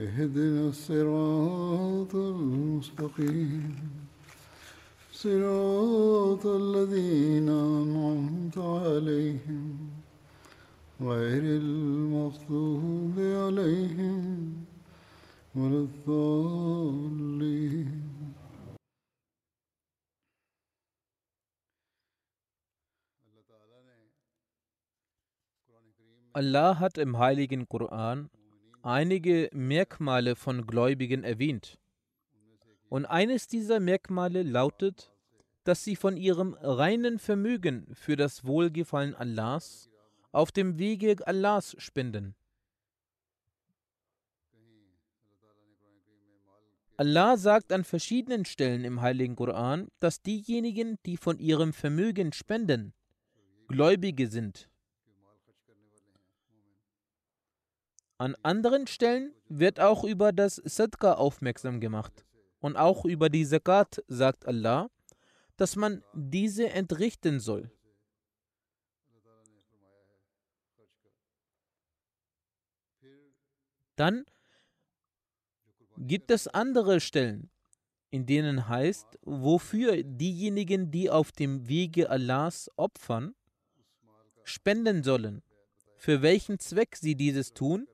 اهدنا الصراط المستقيم. صراط الذين أنعمت عليهم. غير المغضوب عليهم ولا الضالين. Allah hat im heiligen Koran einige Merkmale von Gläubigen erwähnt. Und eines dieser Merkmale lautet, dass sie von ihrem reinen Vermögen für das Wohlgefallen Allahs auf dem Wege Allahs spenden. Allah sagt an verschiedenen Stellen im heiligen Koran, dass diejenigen, die von ihrem Vermögen spenden, Gläubige sind. An anderen Stellen wird auch über das Sadqa aufmerksam gemacht. Und auch über die Zakat sagt Allah, dass man diese entrichten soll. Dann gibt es andere Stellen, in denen heißt, wofür diejenigen, die auf dem Wege Allahs opfern, spenden sollen, für welchen Zweck sie dieses tun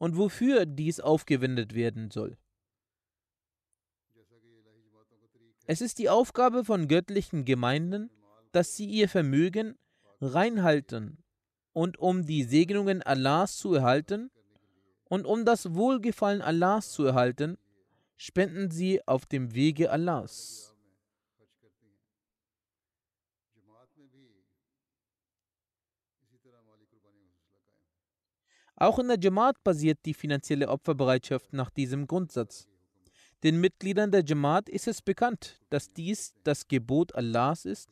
und wofür dies aufgewendet werden soll. Es ist die Aufgabe von göttlichen Gemeinden, dass sie ihr Vermögen reinhalten und um die Segnungen Allahs zu erhalten und um das Wohlgefallen Allahs zu erhalten, spenden sie auf dem Wege Allahs. Auch in der Jamaat basiert die finanzielle Opferbereitschaft nach diesem Grundsatz. Den Mitgliedern der Jamaat ist es bekannt, dass dies das Gebot Allahs ist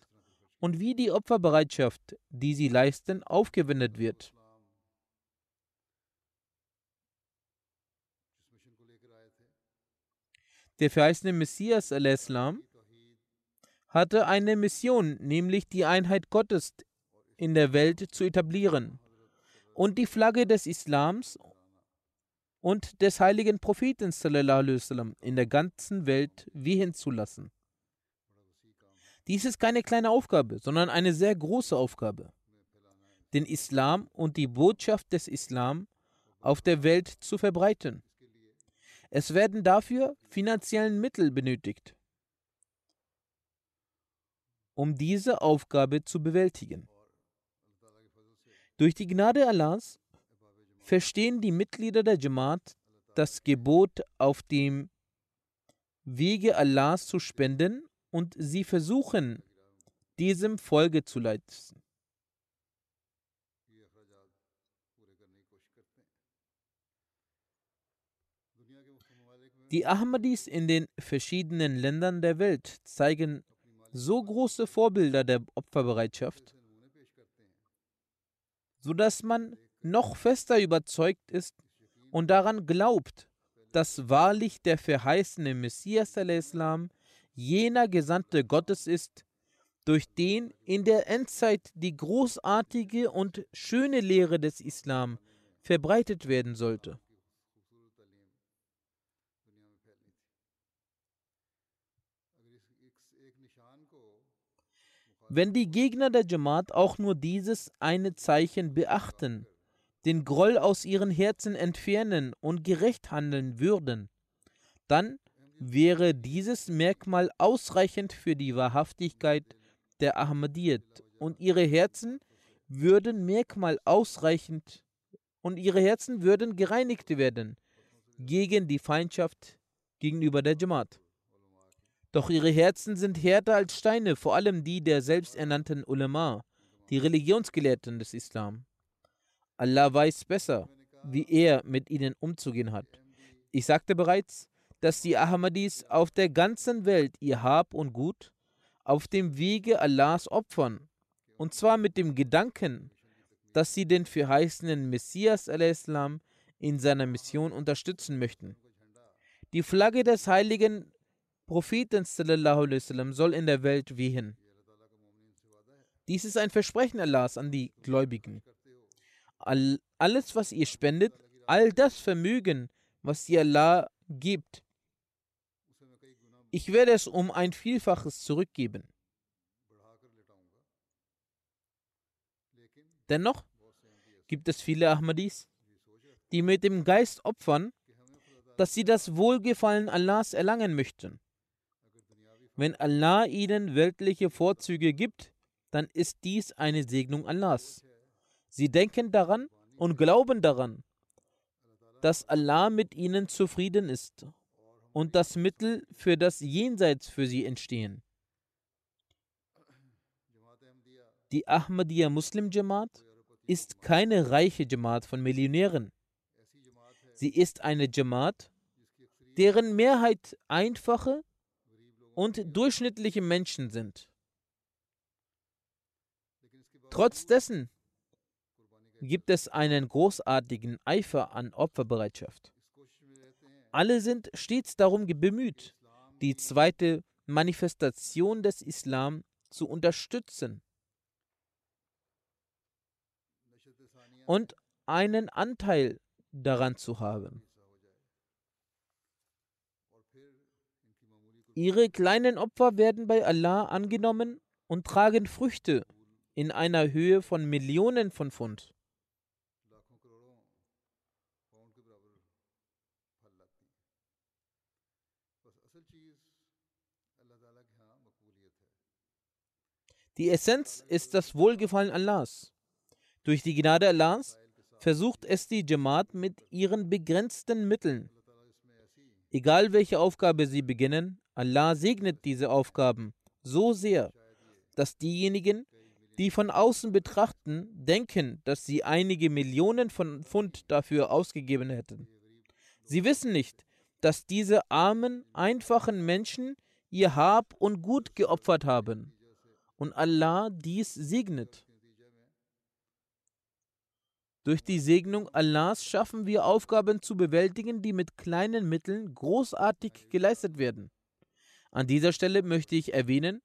und wie die Opferbereitschaft, die sie leisten, aufgewendet wird. Der verheißene Messias al-Islam hatte eine Mission, nämlich die Einheit Gottes in der Welt zu etablieren und die Flagge des Islams und des heiligen Propheten in der ganzen Welt wehen zu lassen. Dies ist keine kleine Aufgabe, sondern eine sehr große Aufgabe. Den Islam und die Botschaft des Islam auf der Welt zu verbreiten. Es werden dafür finanziellen Mittel benötigt, um diese Aufgabe zu bewältigen. Durch die Gnade Allahs verstehen die Mitglieder der Jamaat das Gebot, auf dem Wege Allahs zu spenden und sie versuchen, diesem Folge zu leisten. Die Ahmadis in den verschiedenen Ländern der Welt zeigen so große Vorbilder der Opferbereitschaft, sodass man noch fester überzeugt ist und daran glaubt, dass wahrlich der verheißene Messias al-Islam jener Gesandte Gottes ist, durch den in der Endzeit die großartige und schöne Lehre des Islam verbreitet werden sollte. Wenn die Gegner der Jamaat auch nur dieses eine Zeichen beachten, den Groll aus ihren Herzen entfernen und gerecht handeln würden, dann wäre dieses Merkmal ausreichend für die Wahrhaftigkeit der Ahmadiyyat und ihre Herzen würden Merkmal ausreichend und ihre Herzen würden gereinigt werden gegen die Feindschaft gegenüber der Jamaat. Doch ihre Herzen sind härter als Steine, vor allem die der selbsternannten Ulama, die Religionsgelehrten des Islam. Allah weiß besser, wie er mit ihnen umzugehen hat. Ich sagte bereits, dass die Ahmadis auf der ganzen Welt ihr Hab und Gut auf dem Wege Allahs opfern, und zwar mit dem Gedanken, dass sie den verheißenen Messias al-Islam in seiner Mission unterstützen möchten. Die Flagge des heiligen Propheten soll in der Welt wehen. Dies ist ein Versprechen Allahs an die Gläubigen. All, alles, was ihr spendet, all das Vermögen, was ihr Allah gibt, ich werde es um ein Vielfaches zurückgeben. Dennoch gibt es viele Ahmadis, die mit dem Geist opfern, dass sie das Wohlgefallen Allahs erlangen möchten. Wenn Allah ihnen weltliche Vorzüge gibt, dann ist dies eine Segnung Allahs. Sie denken daran und glauben daran, dass Allah mit ihnen zufrieden ist und dass Mittel für das Jenseits für sie entstehen. Die Ahmadiyya Muslim Jamaat ist keine reiche Jamaat von Millionären. Sie ist eine Jamaat, deren Mehrheit einfache und durchschnittliche Menschen sind. Trotz dessen gibt es einen großartigen Eifer an Opferbereitschaft. Alle sind stets darum bemüht, die zweite Manifestation des Islam zu unterstützen und einen Anteil daran zu haben. Ihre kleinen Opfer werden bei Allah angenommen und tragen Früchte in einer Höhe von Millionen von Pfund. Die Essenz ist das Wohlgefallen Allahs. Durch die Gnade Allahs versucht es die Jamaat mit ihren begrenzten Mitteln. Egal welche Aufgabe sie beginnen, Allah segnet diese Aufgaben so sehr, dass diejenigen, die von außen betrachten, denken, dass sie einige Millionen von Pfund dafür ausgegeben hätten. Sie wissen nicht, dass diese armen, einfachen Menschen ihr Hab und Gut geopfert haben und Allah dies segnet. Durch die Segnung Allahs schaffen wir Aufgaben zu bewältigen, die mit kleinen Mitteln großartig geleistet werden. An dieser Stelle möchte ich erwähnen,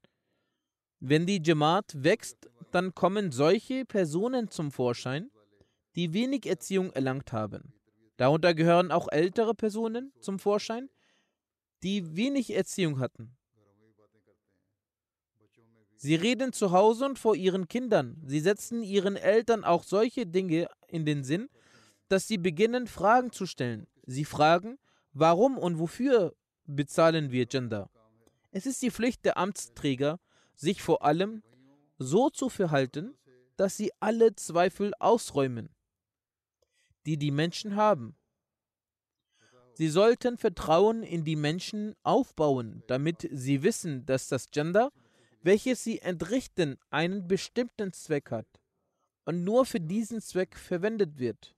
wenn die Jamaat wächst, dann kommen solche Personen zum Vorschein, die wenig Erziehung erlangt haben. Darunter gehören auch ältere Personen zum Vorschein, die wenig Erziehung hatten. Sie reden zu Hause und vor ihren Kindern. Sie setzen ihren Eltern auch solche Dinge in den Sinn, dass sie beginnen, Fragen zu stellen. Sie fragen, warum und wofür bezahlen wir Gender? Es ist die Pflicht der Amtsträger, sich vor allem so zu verhalten, dass sie alle Zweifel ausräumen, die die Menschen haben. Sie sollten Vertrauen in die Menschen aufbauen, damit sie wissen, dass das Gender welches sie entrichten, einen bestimmten Zweck hat und nur für diesen Zweck verwendet wird.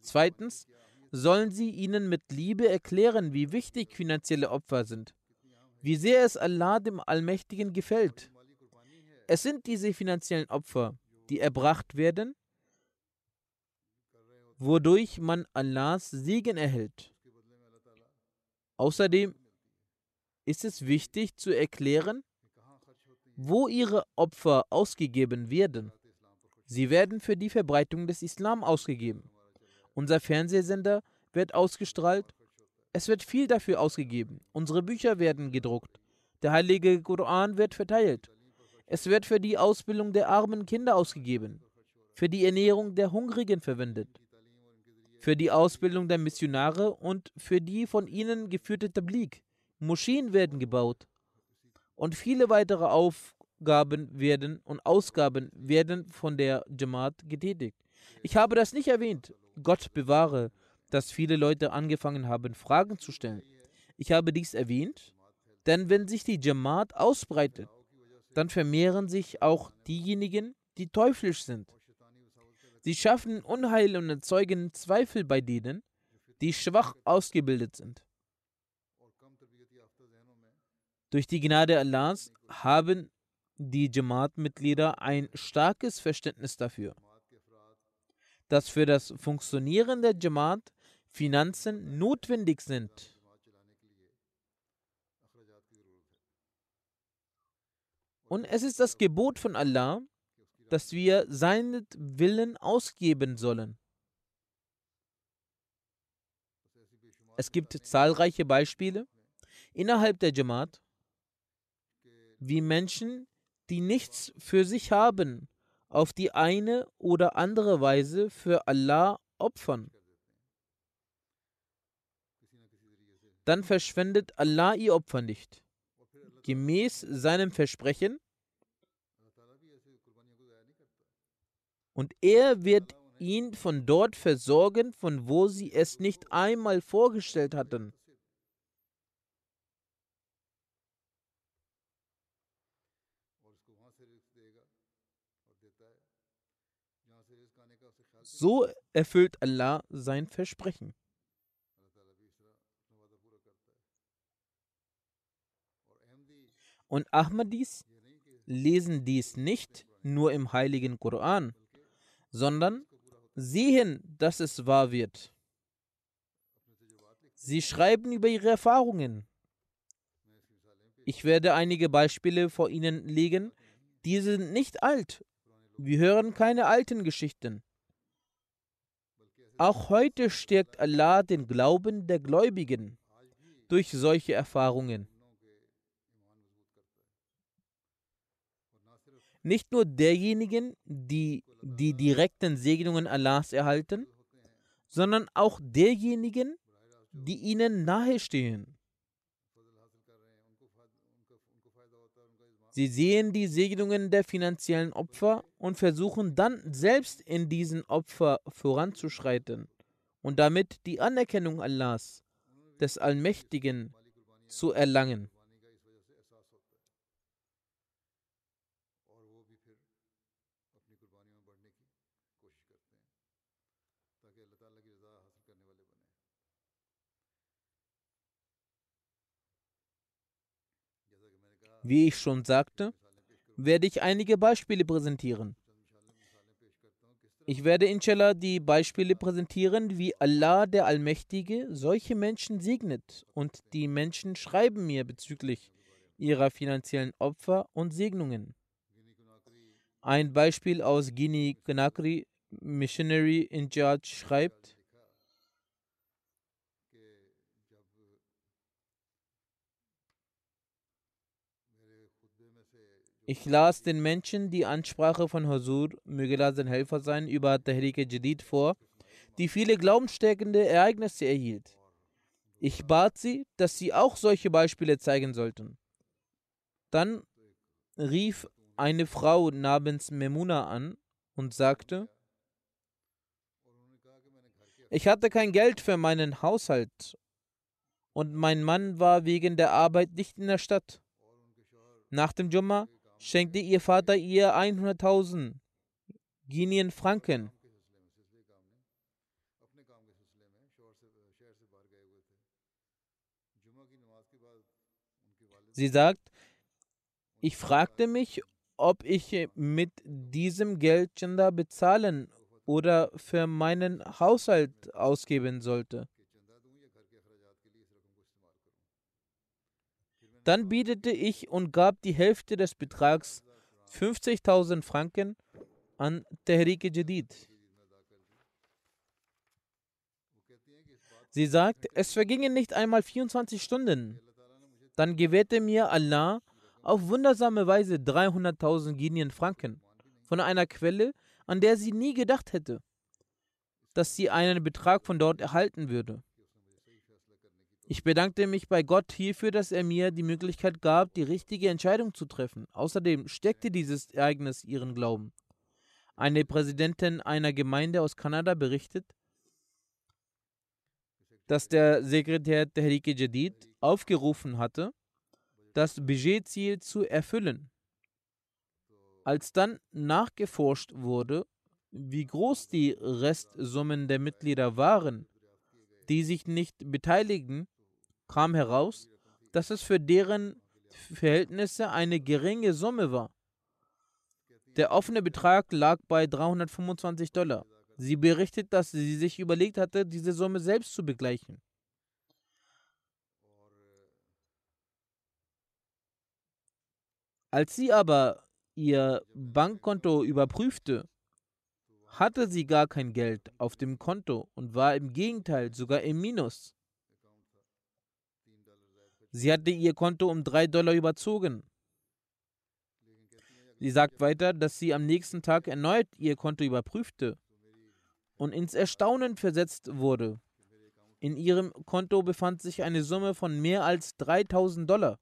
Zweitens sollen sie ihnen mit Liebe erklären, wie wichtig finanzielle Opfer sind, wie sehr es Allah dem Allmächtigen gefällt. Es sind diese finanziellen Opfer, die erbracht werden, wodurch man Allahs Segen erhält. Außerdem ist es wichtig zu erklären, wo ihre Opfer ausgegeben werden. Sie werden für die Verbreitung des Islam ausgegeben. Unser Fernsehsender wird ausgestrahlt. Es wird viel dafür ausgegeben. Unsere Bücher werden gedruckt. Der heilige Koran wird verteilt. Es wird für die Ausbildung der armen Kinder ausgegeben. für die Ernährung der Hungrigen verwendet, für die Ausbildung der Missionare und für die von ihnen geführte Tablik. Moscheen werden gebaut und viele weitere Aufgaben werden und Ausgaben werden von der Jamaat getätigt. Ich habe das nicht erwähnt. Gott bewahre, dass viele Leute angefangen haben, Fragen zu stellen. Ich habe dies erwähnt, denn wenn sich die Jamaat ausbreitet, dann vermehren sich auch diejenigen, die teuflisch sind. Sie schaffen Unheil und erzeugen Zweifel bei denen, die schwach ausgebildet sind. Durch die Gnade Allahs haben die Jamaat-Mitglieder ein starkes Verständnis dafür, dass für das Funktionieren der Jamaat Finanzen notwendig sind. Und es ist das Gebot von Allah, dass wir seinen Willen ausgeben sollen. Es gibt zahlreiche Beispiele innerhalb der Jamaat, wie Menschen, die nichts für sich haben, auf die eine oder andere Weise für Allah opfern. Dann verschwendet Allah ihr Opfer nicht. Gemäß seinem Versprechen und er wird ihn von dort versorgen, von wo sie es nicht einmal vorgestellt hatten. So erfüllt Allah sein Versprechen. Und Ahmadis lesen dies nicht nur im heiligen Koran, sondern sehen, dass es wahr wird. Sie schreiben über ihre Erfahrungen. Ich werde einige Beispiele vor Ihnen legen. Die sind nicht alt. Wir hören keine alten Geschichten. Auch heute stärkt Allah den Glauben der Gläubigen durch solche Erfahrungen. Nicht nur derjenigen, die die direkten Segnungen Allahs erhalten, sondern auch derjenigen, die ihnen nahestehen. Sie sehen die Segnungen der finanziellen Opfer und versuchen dann selbst in diesen Opfer voranzuschreiten und damit die Anerkennung Allahs, des Allmächtigen, zu erlangen. Wie ich schon sagte, werde ich einige Beispiele präsentieren. Ich werde inshallah die Beispiele präsentieren, wie Allah der Allmächtige solche Menschen segnet und die Menschen schreiben mir bezüglich ihrer finanziellen Opfer und Segnungen. Ein Beispiel aus Guinea Conakry, Missionary in Charge, schreibt, Ich las den Menschen die Ansprache von Huzur, möge Allah sein Helfer sein, über Tahrik Jadid vor, die viele glaubensstärkende Ereignisse erhielt. Ich bat sie, dass sie auch solche Beispiele zeigen sollten. Dann rief eine Frau namens Memuna an und sagte, ich hatte kein Geld für meinen Haushalt und mein Mann war wegen der Arbeit nicht in der Stadt. Nach dem Jumma schenkte ihr Vater ihr 100.000 Guineen Franken. Sie sagt, ich fragte mich, ob ich mit diesem Geld Chanda bezahlen oder für meinen Haushalt ausgeben sollte. Dann bietete ich und gab die Hälfte des Betrags 50.000 Franken an Tehrik Jadid. Sie sagt, es vergingen nicht einmal 24 Stunden. Dann gewährte mir Allah auf wundersame Weise 300.000 Guineen Franken von einer Quelle, an der sie nie gedacht hätte, dass sie einen Betrag von dort erhalten würde. Ich bedankte mich bei Gott hierfür, dass er mir die Möglichkeit gab, die richtige Entscheidung zu treffen. Außerdem steckte dieses Ereignis ihren Glauben. Eine Präsidentin einer Gemeinde aus Kanada berichtet, dass der Sekretär Tehrike Jadid aufgerufen hatte, das Budgetziel zu erfüllen. Als dann nachgeforscht wurde, wie groß die Restsummen der Mitglieder waren, die sich nicht beteiligen, kam heraus, dass es für deren Verhältnisse eine geringe Summe war. Der offene Betrag lag bei 325 Dollar. Sie berichtet, dass sie sich überlegt hatte, diese Summe selbst zu begleichen. Als sie aber ihr Bankkonto überprüfte, hatte sie gar kein Geld auf dem Konto und war im Gegenteil sogar im Minus. Sie hatte ihr Konto um drei Dollar überzogen. Sie sagt weiter, dass sie am nächsten Tag erneut ihr Konto überprüfte und ins Erstaunen versetzt wurde. In ihrem Konto befand sich eine Summe von mehr als 3000 Dollar.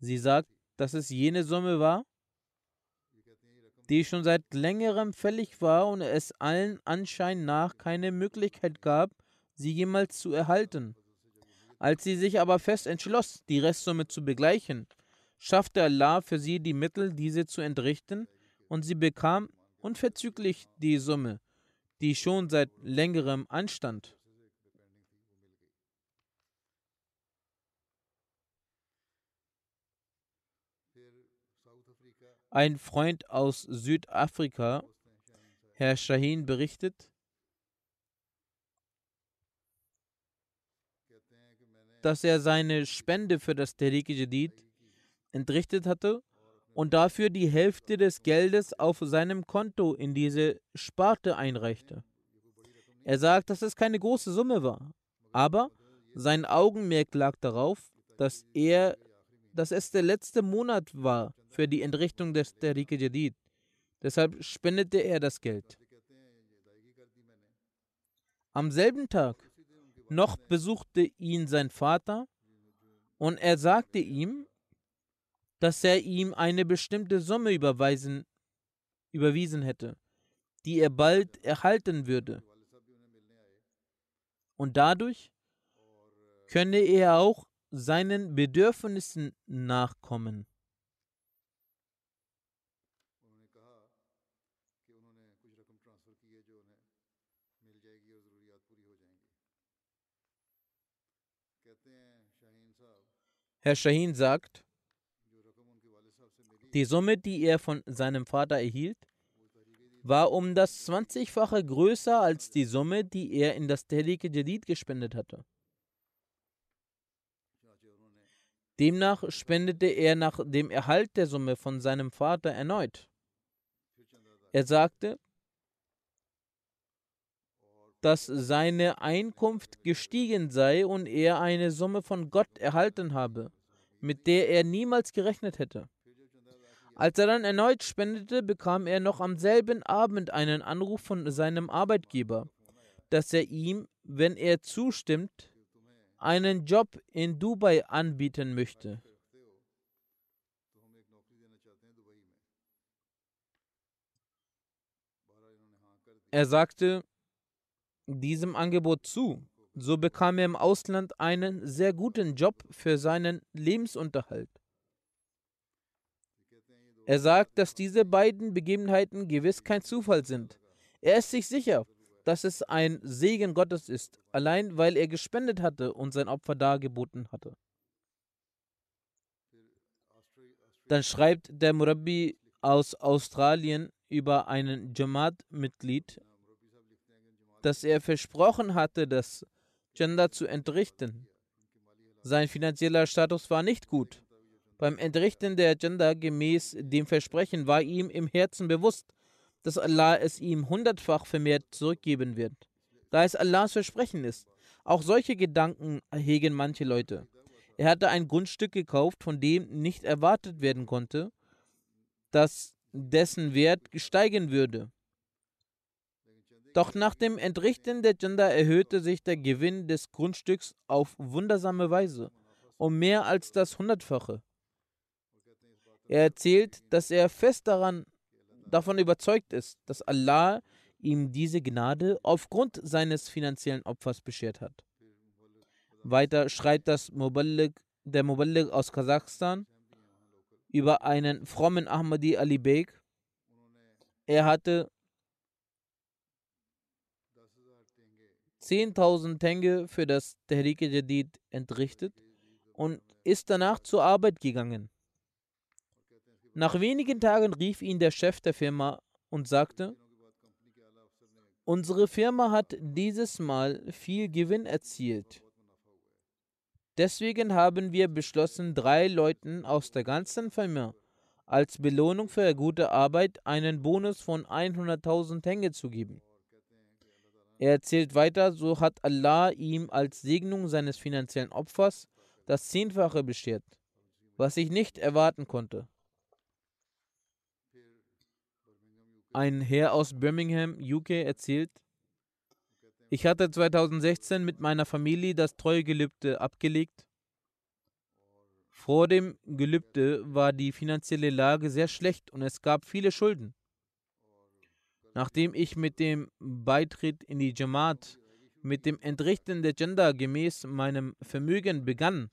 Sie sagt, dass es jene Summe war, die schon seit längerem fällig war und es allen Anschein nach keine Möglichkeit gab, sie jemals zu erhalten. Als sie sich aber fest entschloss, die Restsumme zu begleichen, schaffte Allah für sie die Mittel, diese zu entrichten, und sie bekam unverzüglich die Summe, die schon seit längerem anstand. Ein Freund aus Südafrika, Herr Shahin, berichtet, dass er seine Spende für das Tariq Jadid entrichtet hatte und dafür die Hälfte des Geldes auf seinem Konto in diese Sparte einreichte. Er sagt, dass es keine große Summe war, aber sein Augenmerk lag darauf, dass er, dass es der letzte Monat war für die Entrichtung des Tariq Jadid. Deshalb spendete er das Geld. Am selben Tag noch besuchte ihn sein Vater und er sagte ihm, dass er ihm eine bestimmte Summe überweisen, überwiesen hätte, die er bald erhalten würde. Und dadurch könne er auch seinen Bedürfnissen nachkommen. Herr Shahin sagt, die Summe, die er von seinem Vater erhielt, war um das 20-fache größer als die Summe, die er in das Tehlik Jadid gespendet hatte. Demnach spendete er nach dem Erhalt der Summe von seinem Vater erneut. Er sagte, dass seine Einkunft gestiegen sei und er eine Summe von Gott erhalten habe, mit der er niemals gerechnet hätte. Als er dann erneut spendete, bekam er noch am selben Abend einen Anruf von seinem Arbeitgeber, dass er ihm, wenn er zustimmt, einen Job in Dubai anbieten möchte. Er sagte diesem Angebot zu. So bekam er im Ausland einen sehr guten Job für seinen Lebensunterhalt. Er sagt, dass diese beiden Begebenheiten gewiss kein Zufall sind. Er ist sich sicher, dass es ein Segen Gottes ist, allein weil er gespendet hatte und sein Opfer dargeboten hatte. Dann schreibt der Murabi aus Australien über einen Jamaat-Mitglied, dass er versprochen hatte, das Gender zu entrichten. Sein finanzieller Status war nicht gut. Beim Entrichten der Agenda gemäß dem Versprechen war ihm im Herzen bewusst, dass Allah es ihm hundertfach vermehrt zurückgeben wird, da es Allahs Versprechen ist. Auch solche Gedanken hegen manche Leute. Er hatte ein Grundstück gekauft, von dem nicht erwartet werden konnte, dass dessen Wert steigen würde. Doch nach dem Entrichten der Chanda erhöhte sich der Gewinn des Grundstücks auf wundersame Weise um mehr als das Hundertfache. Er erzählt, dass er fest daran, davon überzeugt ist, dass Allah ihm diese Gnade aufgrund seines finanziellen Opfers beschert hat. Weiter schreibt das Muballig, der Muballig aus Kasachstan über einen frommen Ahmadi Ali Beg. Er hatte 10.000 Tenge für das Tehrike Jadid entrichtet und ist danach zur Arbeit gegangen. Nach wenigen Tagen rief ihn der Chef der Firma und sagte, unsere Firma hat dieses Mal viel Gewinn erzielt. Deswegen haben wir beschlossen, drei Leuten aus der ganzen Firma als Belohnung für gute Arbeit einen Bonus von 100.000 Tenge zu geben. Er erzählt weiter, so hat Allah ihm als Segnung seines finanziellen Opfers das Zehnfache beschert, was ich nicht erwarten konnte. Ein Herr aus Birmingham, UK, erzählt, ich hatte 2016 mit meiner Familie das Treuegelübde abgelegt. Vor dem Gelübde war die finanzielle Lage sehr schlecht und es gab viele Schulden. Nachdem ich mit dem Beitritt in die Jamaat, mit dem Entrichten der Gender gemäß meinem Vermögen begann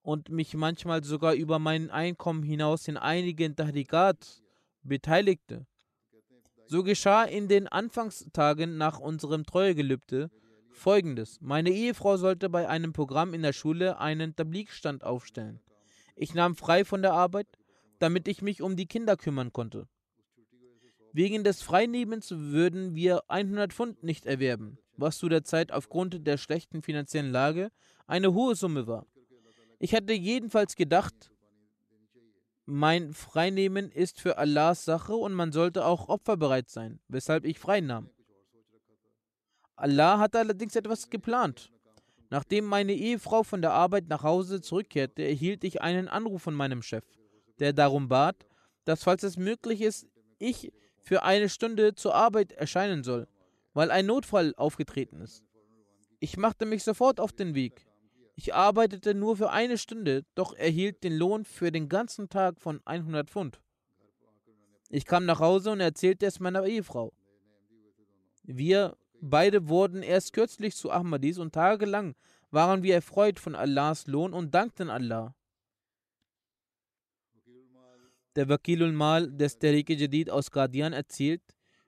und mich manchmal sogar über mein Einkommen hinaus in einigen Tahrikat beteiligte, so geschah in den Anfangstagen nach unserem Treuegelübde folgendes. Meine Ehefrau sollte bei einem Programm in der Schule einen Tablikstand aufstellen. Ich nahm frei von der Arbeit, damit ich mich um die Kinder kümmern konnte. Wegen des Freinehmens würden wir 100 Pfund nicht erwerben, was zu der Zeit aufgrund der schlechten finanziellen Lage eine hohe Summe war. Ich hatte jedenfalls gedacht, mein Freinehmen ist für Allahs Sache und man sollte auch opferbereit sein, weshalb ich freinahm. Allah hatte allerdings etwas geplant. Nachdem meine Ehefrau von der Arbeit nach Hause zurückkehrte, erhielt ich einen Anruf von meinem Chef, der darum bat, dass, falls es möglich ist, ich für eine Stunde zur Arbeit erscheinen soll, weil ein Notfall aufgetreten ist. Ich machte mich sofort auf den Weg. Ich arbeitete nur für eine Stunde, doch erhielt den Lohn für den ganzen Tag von 100 Pfund. Ich kam nach Hause und erzählte es meiner Ehefrau. Wir beide wurden erst kürzlich zu Ahmadis und tagelang waren wir erfreut von Allahs Lohn und dankten Allah. Der Wakilul Mal des Tariq Jadid aus Qadian erzählt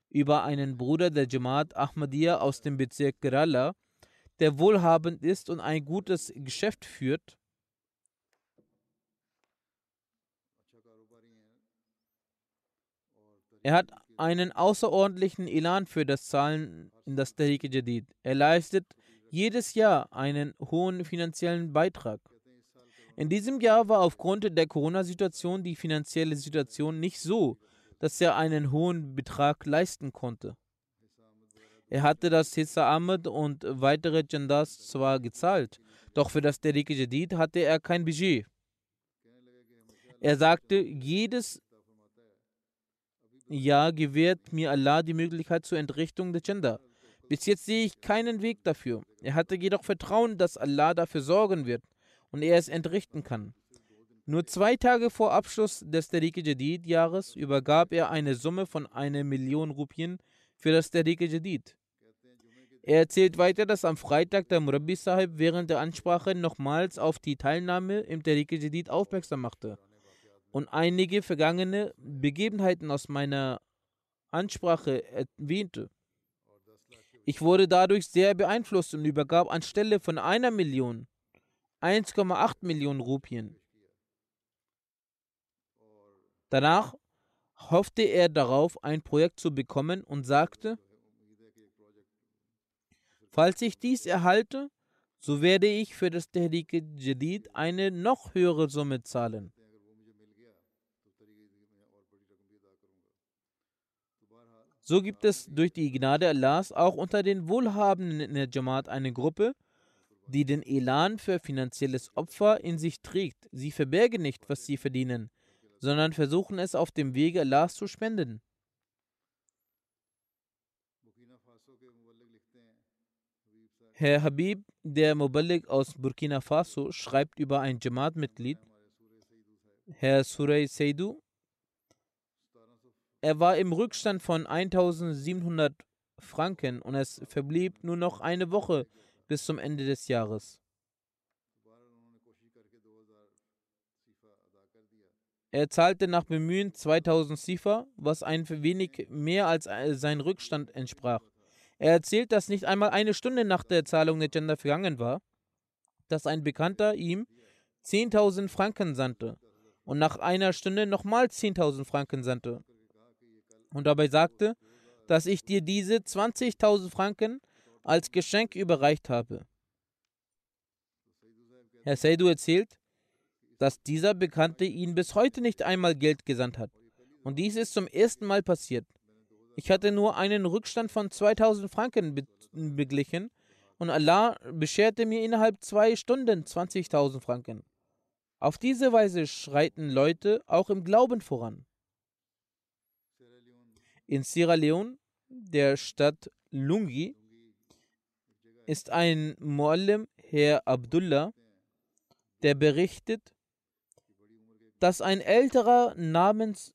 über einen Bruder der Jamaat Ahmadiyya aus dem Bezirk Kerala, der wohlhabend ist und ein gutes Geschäft führt, Er hat einen außerordentlichen Elan für das Zahlen in das Tariq Jadid. Er leistet jedes Jahr einen hohen finanziellen Beitrag. In diesem Jahr war aufgrund der Corona-Situation die finanzielle Situation nicht so, dass er einen hohen Betrag leisten konnte. Er hatte das Hissa Ahmed und weitere Jandas zwar gezahlt, doch für das Tariq Jadid hatte er kein Budget. Er sagte, jedes Jahr gewährt mir Allah die Möglichkeit zur Entrichtung der Gender. Bis jetzt sehe ich keinen Weg dafür. Er hatte jedoch Vertrauen, dass Allah dafür sorgen wird und er es entrichten kann. Nur zwei Tage vor Abschluss des Tariq Jadid-Jahres übergab er eine Summe von einer Million Rupien für das Tariq Jadid. Er erzählt weiter, dass am Freitag der Murabbi Sahib während der Ansprache nochmals auf die Teilnahme im Tariq Jadid aufmerksam machte und einige vergangene Begebenheiten aus meiner Ansprache erwähnte. Ich wurde dadurch sehr beeinflusst und übergab anstelle von einer Million 1,8 Millionen Rupien. Danach hoffte er darauf, ein Projekt zu bekommen und sagte, Falls ich dies erhalte, so werde ich für das Tehrik Jadid eine noch höhere Summe zahlen. So gibt es durch die Gnade Allahs auch unter den Wohlhabenden in der Jamaat eine Gruppe, die den Elan für finanzielles Opfer in sich trägt. Sie verbergen nicht, was sie verdienen, sondern versuchen es auf dem Wege Allahs zu spenden. Herr Habib, der Muballik aus Burkina Faso, schreibt über ein Jamaat-Mitglied, Herr Surey Seidu. Er war im Rückstand von 1700 Franken und es verblieb nur noch eine Woche bis zum Ende des Jahres. Er zahlte nach Bemühen 2000 Sifa, was ein wenig mehr als sein Rückstand entsprach. Er erzählt, dass nicht einmal eine Stunde nach der Zahlung der Gender vergangen war, dass ein Bekannter ihm 10.000 Franken sandte und nach einer Stunde nochmal 10.000 Franken sandte. Und dabei sagte, dass ich dir diese 20.000 Franken als Geschenk überreicht habe. Herr Seydu erzählt, dass dieser Bekannte ihn bis heute nicht einmal Geld gesandt hat. Und dies ist zum ersten Mal passiert. Ich hatte nur einen Rückstand von 2000 Franken be beglichen und Allah bescherte mir innerhalb zwei Stunden 20.000 Franken. Auf diese Weise schreiten Leute auch im Glauben voran. In Sierra Leone, der Stadt Lungi, ist ein Muallim, Herr Abdullah, der berichtet, dass ein älterer namens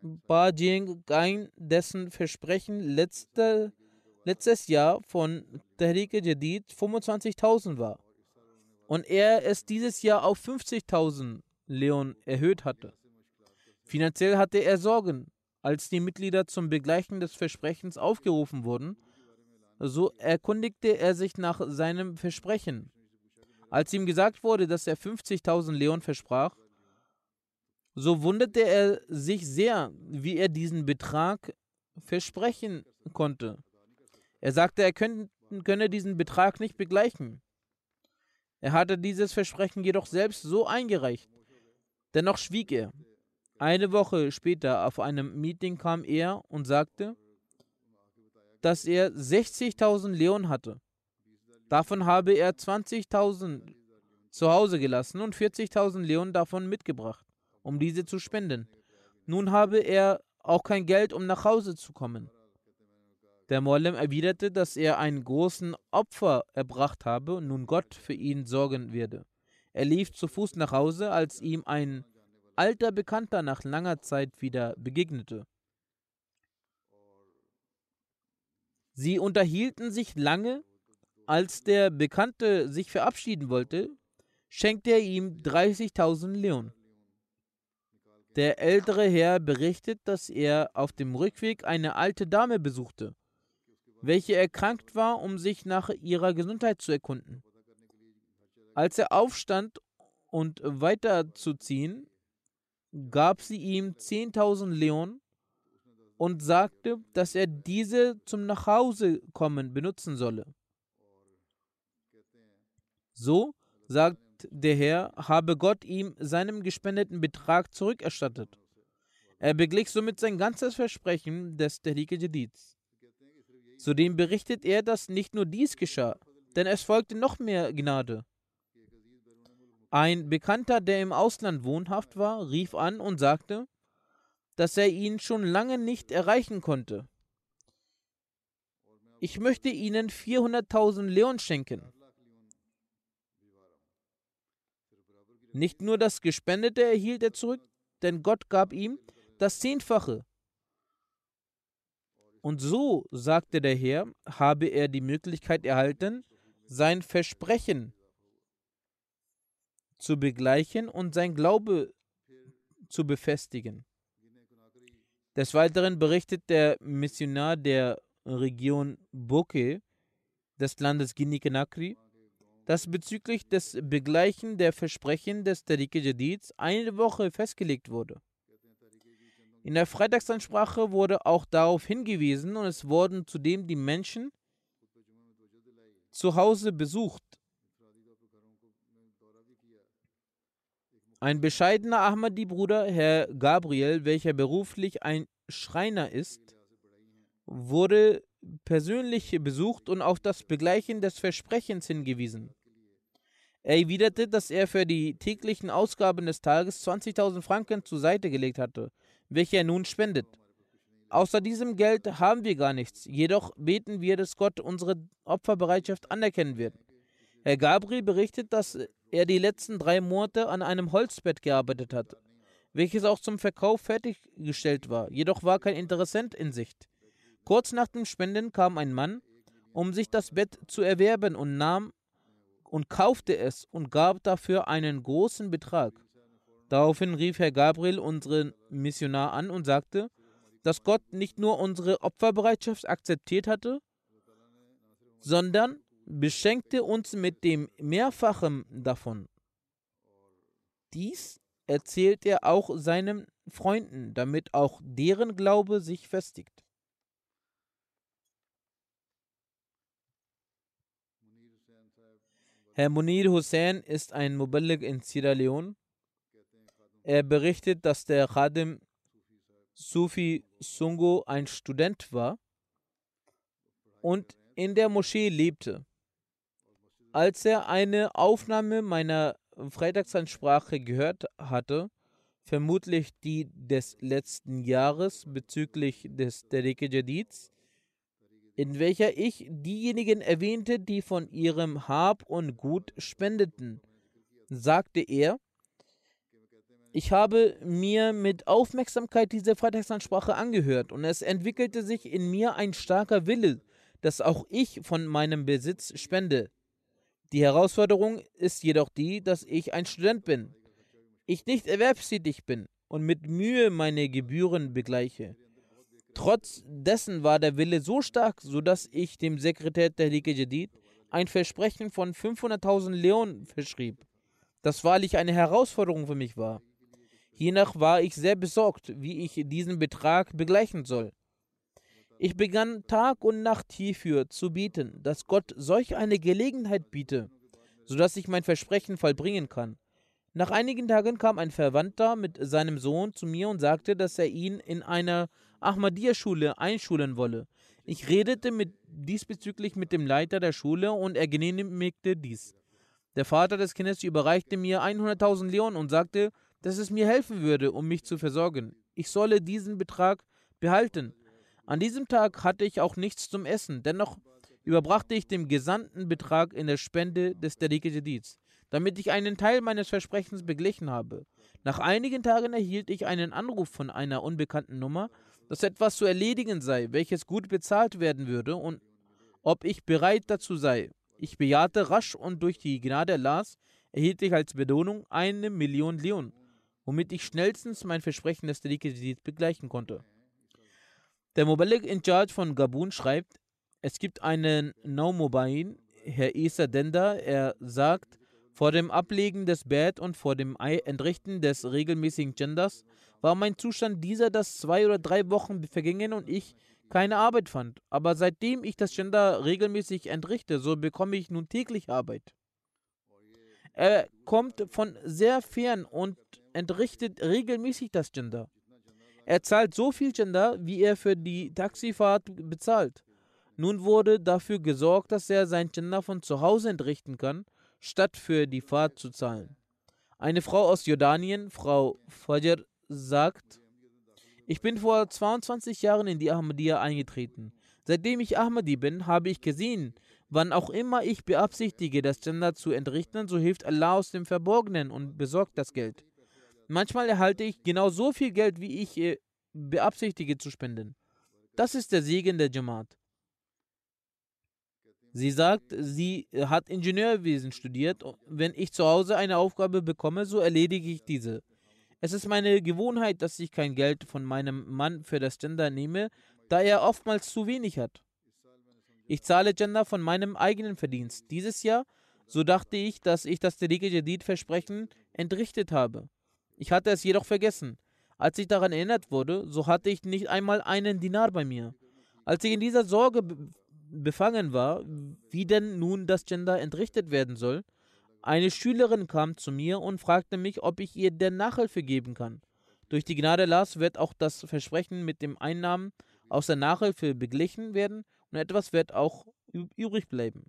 Ba Gain, dessen Versprechen letzte, letztes Jahr von Tahrik Jadid 25.000 war und er es dieses Jahr auf 50.000 Leon erhöht hatte. Finanziell hatte er Sorgen. Als die Mitglieder zum Begleichen des Versprechens aufgerufen wurden, so erkundigte er sich nach seinem Versprechen. Als ihm gesagt wurde, dass er 50.000 Leon versprach, so wunderte er sich sehr, wie er diesen Betrag versprechen konnte. Er sagte, er könne, diesen Betrag nicht begleichen. Er hatte dieses Versprechen jedoch selbst so eingereicht. Dennoch schwieg er. Eine Woche später auf einem Meeting kam er und sagte, dass er 60.000 Leon hatte. Davon habe er 20.000 zu Hause gelassen und 40.000 Leon davon mitgebracht, um diese zu spenden. Nun habe er auch kein Geld, um nach Hause zu kommen. Der Mollem erwiderte, dass er einen großen Opfer erbracht habe und nun Gott für ihn sorgen werde. Er lief zu Fuß nach Hause, als ihm ein alter Bekannter nach langer Zeit wieder begegnete. Sie unterhielten sich lange. Als der Bekannte sich verabschieden wollte, schenkte er ihm 30.000 Leon. Der ältere Herr berichtet, dass er auf dem Rückweg eine alte Dame besuchte welche erkrankt war, um sich nach ihrer Gesundheit zu erkunden. Als er aufstand und weiterzuziehen, gab sie ihm 10.000 Leon und sagte, dass er diese zum Nachhausekommen benutzen solle. So, sagt der Herr, habe Gott ihm seinem gespendeten Betrag zurückerstattet. Er beglich somit sein ganzes Versprechen des Tehrik Jadids. Zudem berichtet er, dass nicht nur dies geschah, denn es folgte noch mehr Gnade. Ein Bekannter, der im Ausland wohnhaft war, rief an und sagte, dass er ihn schon lange nicht erreichen konnte. Ich möchte Ihnen 400.000 Leon schenken. Nicht nur das Gespendete erhielt er zurück, denn Gott gab ihm das Zehnfache. Und so, sagte der Herr, habe er die Möglichkeit erhalten, sein Versprechen zu begleichen und sein Glaube zu befestigen. Des Weiteren berichtet der Missionar der Region Boke des Landes Guinea-Conakry, dass bezüglich des Begleichen der Versprechen des Tariqe Jadids eine Woche festgelegt wurde. In der Freitagsansprache wurde auch darauf hingewiesen und es wurden zudem die Menschen zu Hause besucht. Ein bescheidener Ahmadi-Bruder, Herr Gabriel, welcher beruflich ein Schreiner ist, wurde persönlich besucht und auf das Begleichen des Versprechens hingewiesen. Er erwiderte, dass er für die täglichen Ausgaben des Tages 20.000 Franken zur Seite gelegt hatte, welche er nun spendet. Außer diesem Geld haben wir gar nichts, jedoch beten wir, dass Gott unsere Opferbereitschaft anerkennen wird. Herr Gabriel berichtet, dass er die letzten drei Monate an einem Holzbett gearbeitet hat, welches auch zum Verkauf fertiggestellt war, jedoch war kein Interessent in Sicht. Kurz nach dem Spenden kam ein Mann, um sich das Bett zu erwerben und nahm und kaufte es und gab dafür einen großen Betrag. Daraufhin rief Herr Gabriel unseren Missionar an und sagte, dass Gott nicht nur unsere Opferbereitschaft akzeptiert hatte, sondern beschenkte uns mit dem Mehrfachen davon. Dies erzählt er auch seinen Freunden, damit auch deren Glaube sich festigt. Herr Munir Hussein ist ein Muballigh in Sierra Leone. Er berichtet, dass der Khadim Sufi Sungo ein Student war und in der Moschee lebte. Als er eine Aufnahme meiner Freitagsansprache gehört hatte, vermutlich die des letzten Jahres bezüglich des Tariq Jadids, in welcher ich diejenigen erwähnte, die von ihrem Hab und Gut spendeten, sagte er, ich habe mir mit Aufmerksamkeit diese Freitagsansprache angehört und es entwickelte sich in mir ein starker Wille, dass auch ich von meinem Besitz spende. Die Herausforderung ist jedoch die, dass ich ein Student bin, ich nicht erwerbstätig bin und mit Mühe meine Gebühren begleiche. Trotz dessen war der Wille so stark, sodass ich dem Sekretär der Liga Jadid ein Versprechen von 500.000 Leonen verschrieb, das wahrlich eine Herausforderung für mich war. Hiernach war ich sehr besorgt, wie ich diesen Betrag begleichen soll. Ich begann Tag und Nacht hierfür zu bieten, dass Gott solch eine Gelegenheit biete, sodass ich mein Versprechen vollbringen kann. Nach einigen Tagen kam ein Verwandter mit seinem Sohn zu mir und sagte, dass er ihn in einer Ahmadiyya-Schule einschulen wolle. Ich redete mit, diesbezüglich mit dem Leiter der Schule und er genehmigte dies. Der Vater des Kindes überreichte mir 100.000 Leon und sagte, dass es mir helfen würde, um mich zu versorgen. Ich solle diesen Betrag behalten. An diesem Tag hatte ich auch nichts zum Essen, dennoch überbrachte ich den gesamten Betrag in der Spende des Tariqe Jadids, damit ich einen Teil meines Versprechens beglichen habe. Nach einigen Tagen erhielt ich einen Anruf von einer unbekannten Nummer, dass etwas zu erledigen sei, welches gut bezahlt werden würde und ob ich bereit dazu sei. Ich bejahte rasch und durch die Gnade Allahs erhielt ich als Belohnung eine Million Leon, womit ich schnellstens mein Versprechen des Tariqat begleichen konnte. Der Mubalik in Charge von Gabun schreibt, es gibt einen No-Mobain, Herr Isa Denda, er sagt, vor dem Ablegen des Bett und vor dem Entrichten des regelmäßigen Genders war mein Zustand dieser, dass zwei oder drei Wochen vergingen und ich keine Arbeit fand. Aber seitdem ich das Gender regelmäßig entrichte, so bekomme ich nun täglich Arbeit. Er kommt von sehr fern und entrichtet regelmäßig das Gender. Er zahlt so viel Gender, wie er für die Taxifahrt bezahlt. Nun wurde dafür gesorgt, dass er sein Gender von zu Hause entrichten kann, statt für die Fahrt zu zahlen. Eine Frau aus Jordanien, Frau Fajr sagt, ich bin vor 22 Jahren in die Ahmadiyya eingetreten. Seitdem ich Ahmadi bin, habe ich gesehen, wann auch immer ich beabsichtige, das Gender zu entrichten, so hilft Allah aus dem Verborgenen und besorgt das Geld. Manchmal erhalte ich genau so viel Geld, wie ich äh, beabsichtige zu spenden. Das ist der Segen der Jamaat. Sie sagt, sie hat Ingenieurwesen studiert. Wenn ich zu Hause eine Aufgabe bekomme, so erledige ich diese. Es ist meine Gewohnheit, dass ich kein Geld von meinem Mann für das Gender nehme, da er oftmals zu wenig hat. Ich zahle Gender von meinem eigenen Verdienst. Dieses Jahr, so dachte ich, dass ich das Tariqe Jadid-Versprechen entrichtet habe. Ich hatte es jedoch vergessen. Als ich daran erinnert wurde, so hatte ich nicht einmal einen Dinar bei mir. Als ich in dieser Sorge befangen war, wie denn nun das Gender entrichtet werden soll, eine Schülerin kam zu mir und fragte mich, ob ich ihr denn Nachhilfe geben kann. Durch die Gnade Allahs wird auch das Versprechen mit dem Einnahmen aus der Nachhilfe beglichen werden und etwas wird auch übrig bleiben.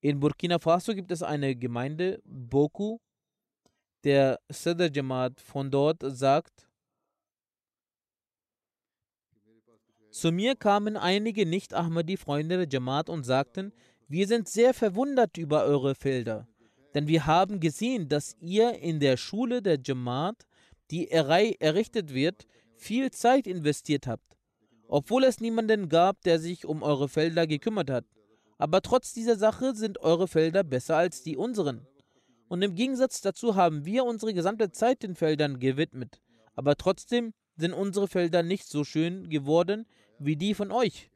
In Burkina Faso gibt es eine Gemeinde, Boku. Der Sadr Jamaat von dort sagt, zu mir kamen einige Nicht-Ahmadi-Freunde der Jamaat und sagten, wir sind sehr verwundert über eure Felder, denn wir haben gesehen, dass ihr in der Schule der Jamaat, die errichtet wird, viel Zeit investiert habt, obwohl es niemanden gab, der sich um eure Felder gekümmert hat. Aber trotz dieser Sache sind eure Felder besser als die unseren. Und im Gegensatz dazu haben wir unsere gesamte Zeit den Feldern gewidmet. Aber trotzdem sind unsere Felder nicht so schön geworden wie die von euch.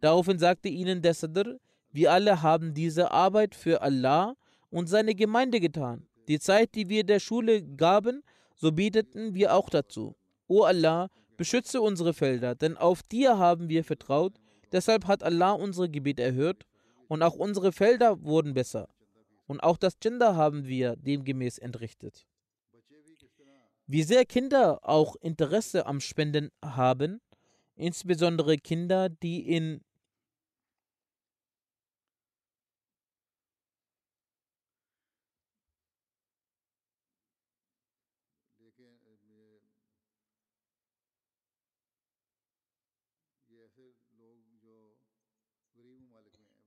Daraufhin sagte ihnen der Sadr, wir alle haben diese Arbeit für Allah und seine Gemeinde getan. Die Zeit, die wir der Schule gaben, so bieteten wir auch dazu. O Allah, beschütze unsere Felder, denn auf dir haben wir vertraut. Deshalb hat Allah unsere Gebete erhört und auch unsere Felder wurden besser. Und auch das Gender haben wir demgemäß entrichtet. Wie sehr Kinder auch Interesse am Spenden haben, insbesondere Kinder, die in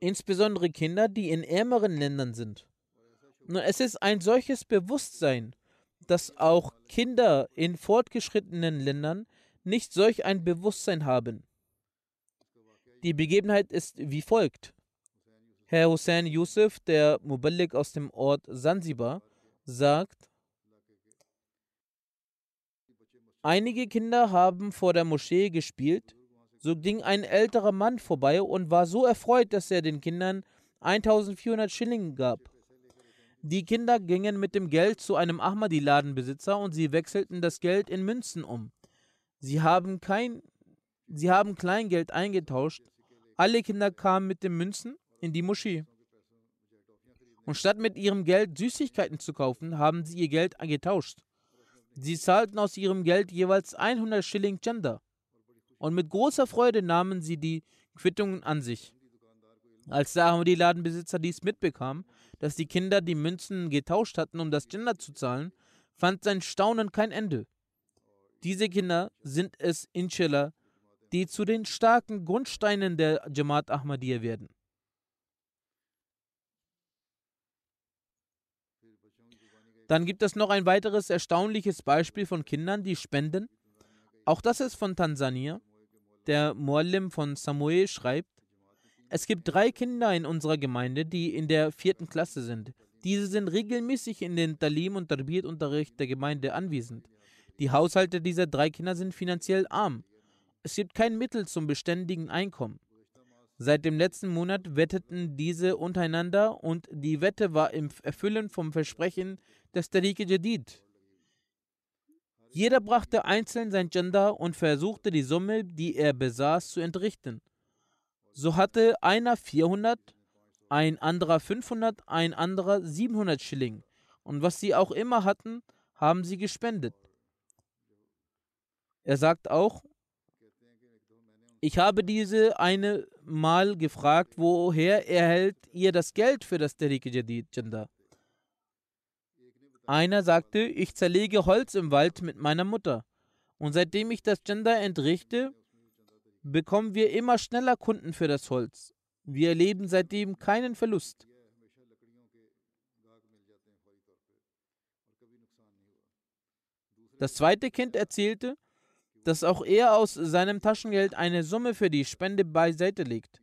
insbesondere Kinder, die in ärmeren Ländern sind. Es ist ein solches Bewusstsein, dass auch Kinder in fortgeschrittenen Ländern nicht solch ein Bewusstsein haben. Die Begebenheit ist wie folgt. Herr Hussein Yusuf, der Muballik aus dem Ort Sansibar, sagt, einige Kinder haben vor der Moschee gespielt so ging ein älterer Mann vorbei und war so erfreut, dass er den Kindern 1400 Schilling gab. Die Kinder gingen mit dem Geld zu einem Ahmadi-Ladenbesitzer und sie wechselten das Geld in Münzen um. Sie haben, kein, sie haben Kleingeld eingetauscht. Alle Kinder kamen mit den Münzen in die Moschee. Und statt mit ihrem Geld Süßigkeiten zu kaufen, haben sie ihr Geld getauscht. Sie zahlten aus ihrem Geld jeweils 100 Schilling Chanda und mit großer Freude nahmen sie die Quittungen an sich. Als der Ahmadi-Ladenbesitzer dies mitbekam, dass die Kinder die Münzen getauscht hatten, um das Gender zu zahlen, fand sein Staunen kein Ende. Diese Kinder sind es, inshallah, die zu den starken Grundsteinen der Jamaat Ahmadiyya werden. Dann gibt es noch ein weiteres erstaunliches Beispiel von Kindern, die spenden. Auch das ist von Tansania. Der Muallim von Samuel schreibt, es gibt drei Kinder in unserer Gemeinde, die in der vierten Klasse sind. Diese sind regelmäßig in den Talim- und Tarbiyat-Unterricht der Gemeinde anwesend. Die Haushalte dieser drei Kinder sind finanziell arm. Es gibt kein Mittel zum beständigen Einkommen. Seit dem letzten Monat wetteten diese untereinander und die Wette war im Erfüllen vom Versprechen des Tariq Jadid. Jeder brachte einzeln sein Gender und versuchte die Summe, die er besaß, zu entrichten. So hatte einer 400, ein anderer 500, ein anderer 700 Schilling. Und was sie auch immer hatten, haben sie gespendet. Er sagt auch, ich habe diese eine Mal gefragt, woher erhält ihr das Geld für das Tariq Jadid Gender? Einer sagte, ich zerlege Holz im Wald mit meiner Mutter. Und seitdem ich das Gender entrichte, bekommen wir immer schneller Kunden für das Holz. Wir erleben seitdem keinen Verlust. Das zweite Kind erzählte, dass auch er aus seinem Taschengeld eine Summe für die Spende beiseite legt.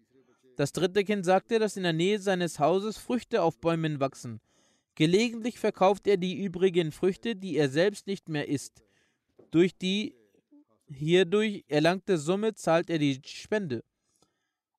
Das dritte Kind sagte, dass in der Nähe seines Hauses Früchte auf Bäumen wachsen. Gelegentlich verkauft er die übrigen Früchte, die er selbst nicht mehr isst. Durch die hierdurch erlangte Summe zahlt er die Spende.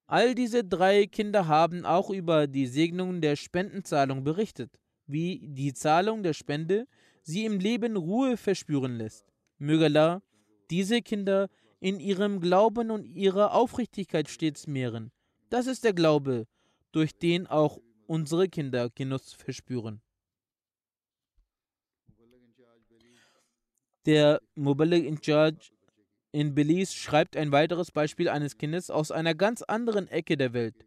All diese drei Kinder haben auch über die Segnungen der Spendenzahlung berichtet, wie die Zahlung der Spende sie im Leben Ruhe verspüren lässt. Möge Allah diese Kinder in ihrem Glauben und ihrer Aufrichtigkeit stets mehren. Das ist der Glaube, durch den auch unsere Kinder Genuss verspüren. Der Mobile in Charge in Belize schreibt ein weiteres Beispiel eines Kindes aus einer ganz anderen Ecke der Welt.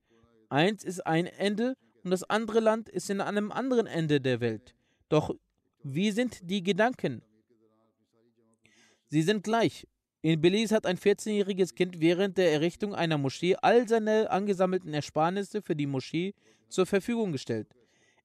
Eins ist ein Ende und das andere Land ist in einem anderen Ende der Welt. Doch wie sind die Gedanken? Sie sind gleich. In Belize hat ein 14-jähriges Kind während der Errichtung einer Moschee all seine angesammelten Ersparnisse für die Moschee zur Verfügung gestellt.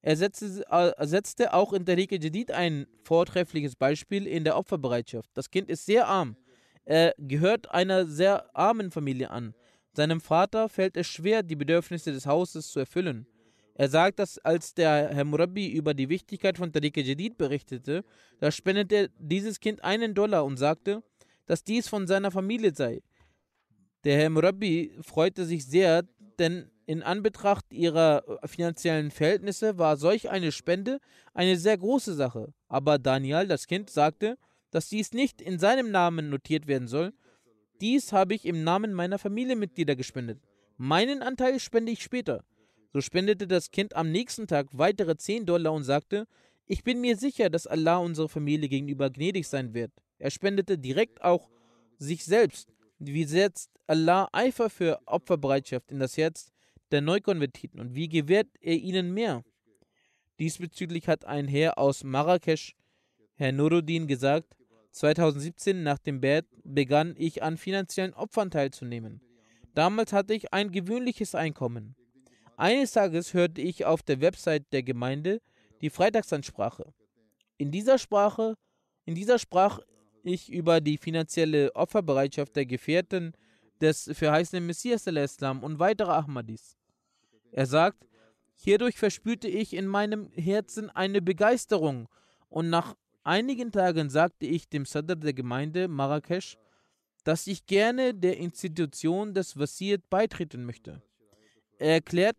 Er setzte, äh, setzte auch in Tariq Jadid ein vortreffliches Beispiel in der Opferbereitschaft. Das Kind ist sehr arm. Er gehört einer sehr armen Familie an. Seinem Vater fällt es schwer, die Bedürfnisse des Hauses zu erfüllen. Er sagt, dass als der Herr Murabi über die Wichtigkeit von Tariq Jadid berichtete, da spendete dieses Kind einen Dollar und sagte, dass dies von seiner Familie sei. Der Herr Murabi freute sich sehr, denn in Anbetracht ihrer finanziellen Verhältnisse war solch eine Spende eine sehr große Sache. Aber Daniel, das Kind, sagte, dass dies nicht in seinem Namen notiert werden soll. Dies habe ich im Namen meiner Familienmitglieder gespendet. Meinen Anteil spende ich später. So spendete das Kind am nächsten Tag weitere 10 Dollar und sagte, ich bin mir sicher, dass Allah unserer Familie gegenüber gnädig sein wird. Er spendete direkt auch sich selbst. Wie setzt Allah Eifer für Opferbereitschaft in das Herz der Neukonvertiten und wie gewährt er ihnen mehr? Diesbezüglich hat ein Herr aus Marrakesch, Herr Nuruddin, gesagt, 2017 nach dem Bad begann ich an finanziellen Opfern teilzunehmen. Damals hatte ich ein gewöhnliches Einkommen. Eines Tages hörte ich auf der Website der Gemeinde die Freitagsansprache. In dieser Sprache, in dieser sprach ich über die finanzielle Opferbereitschaft der Gefährten des verheißenen Messias Islam und weitere Ahmadis. Er sagt, hierdurch verspürte ich in meinem Herzen eine Begeisterung und nach einigen Tagen sagte ich dem Sadr der Gemeinde Marrakesch, dass ich gerne der Institution des Wasiat beitreten möchte. Er erklärte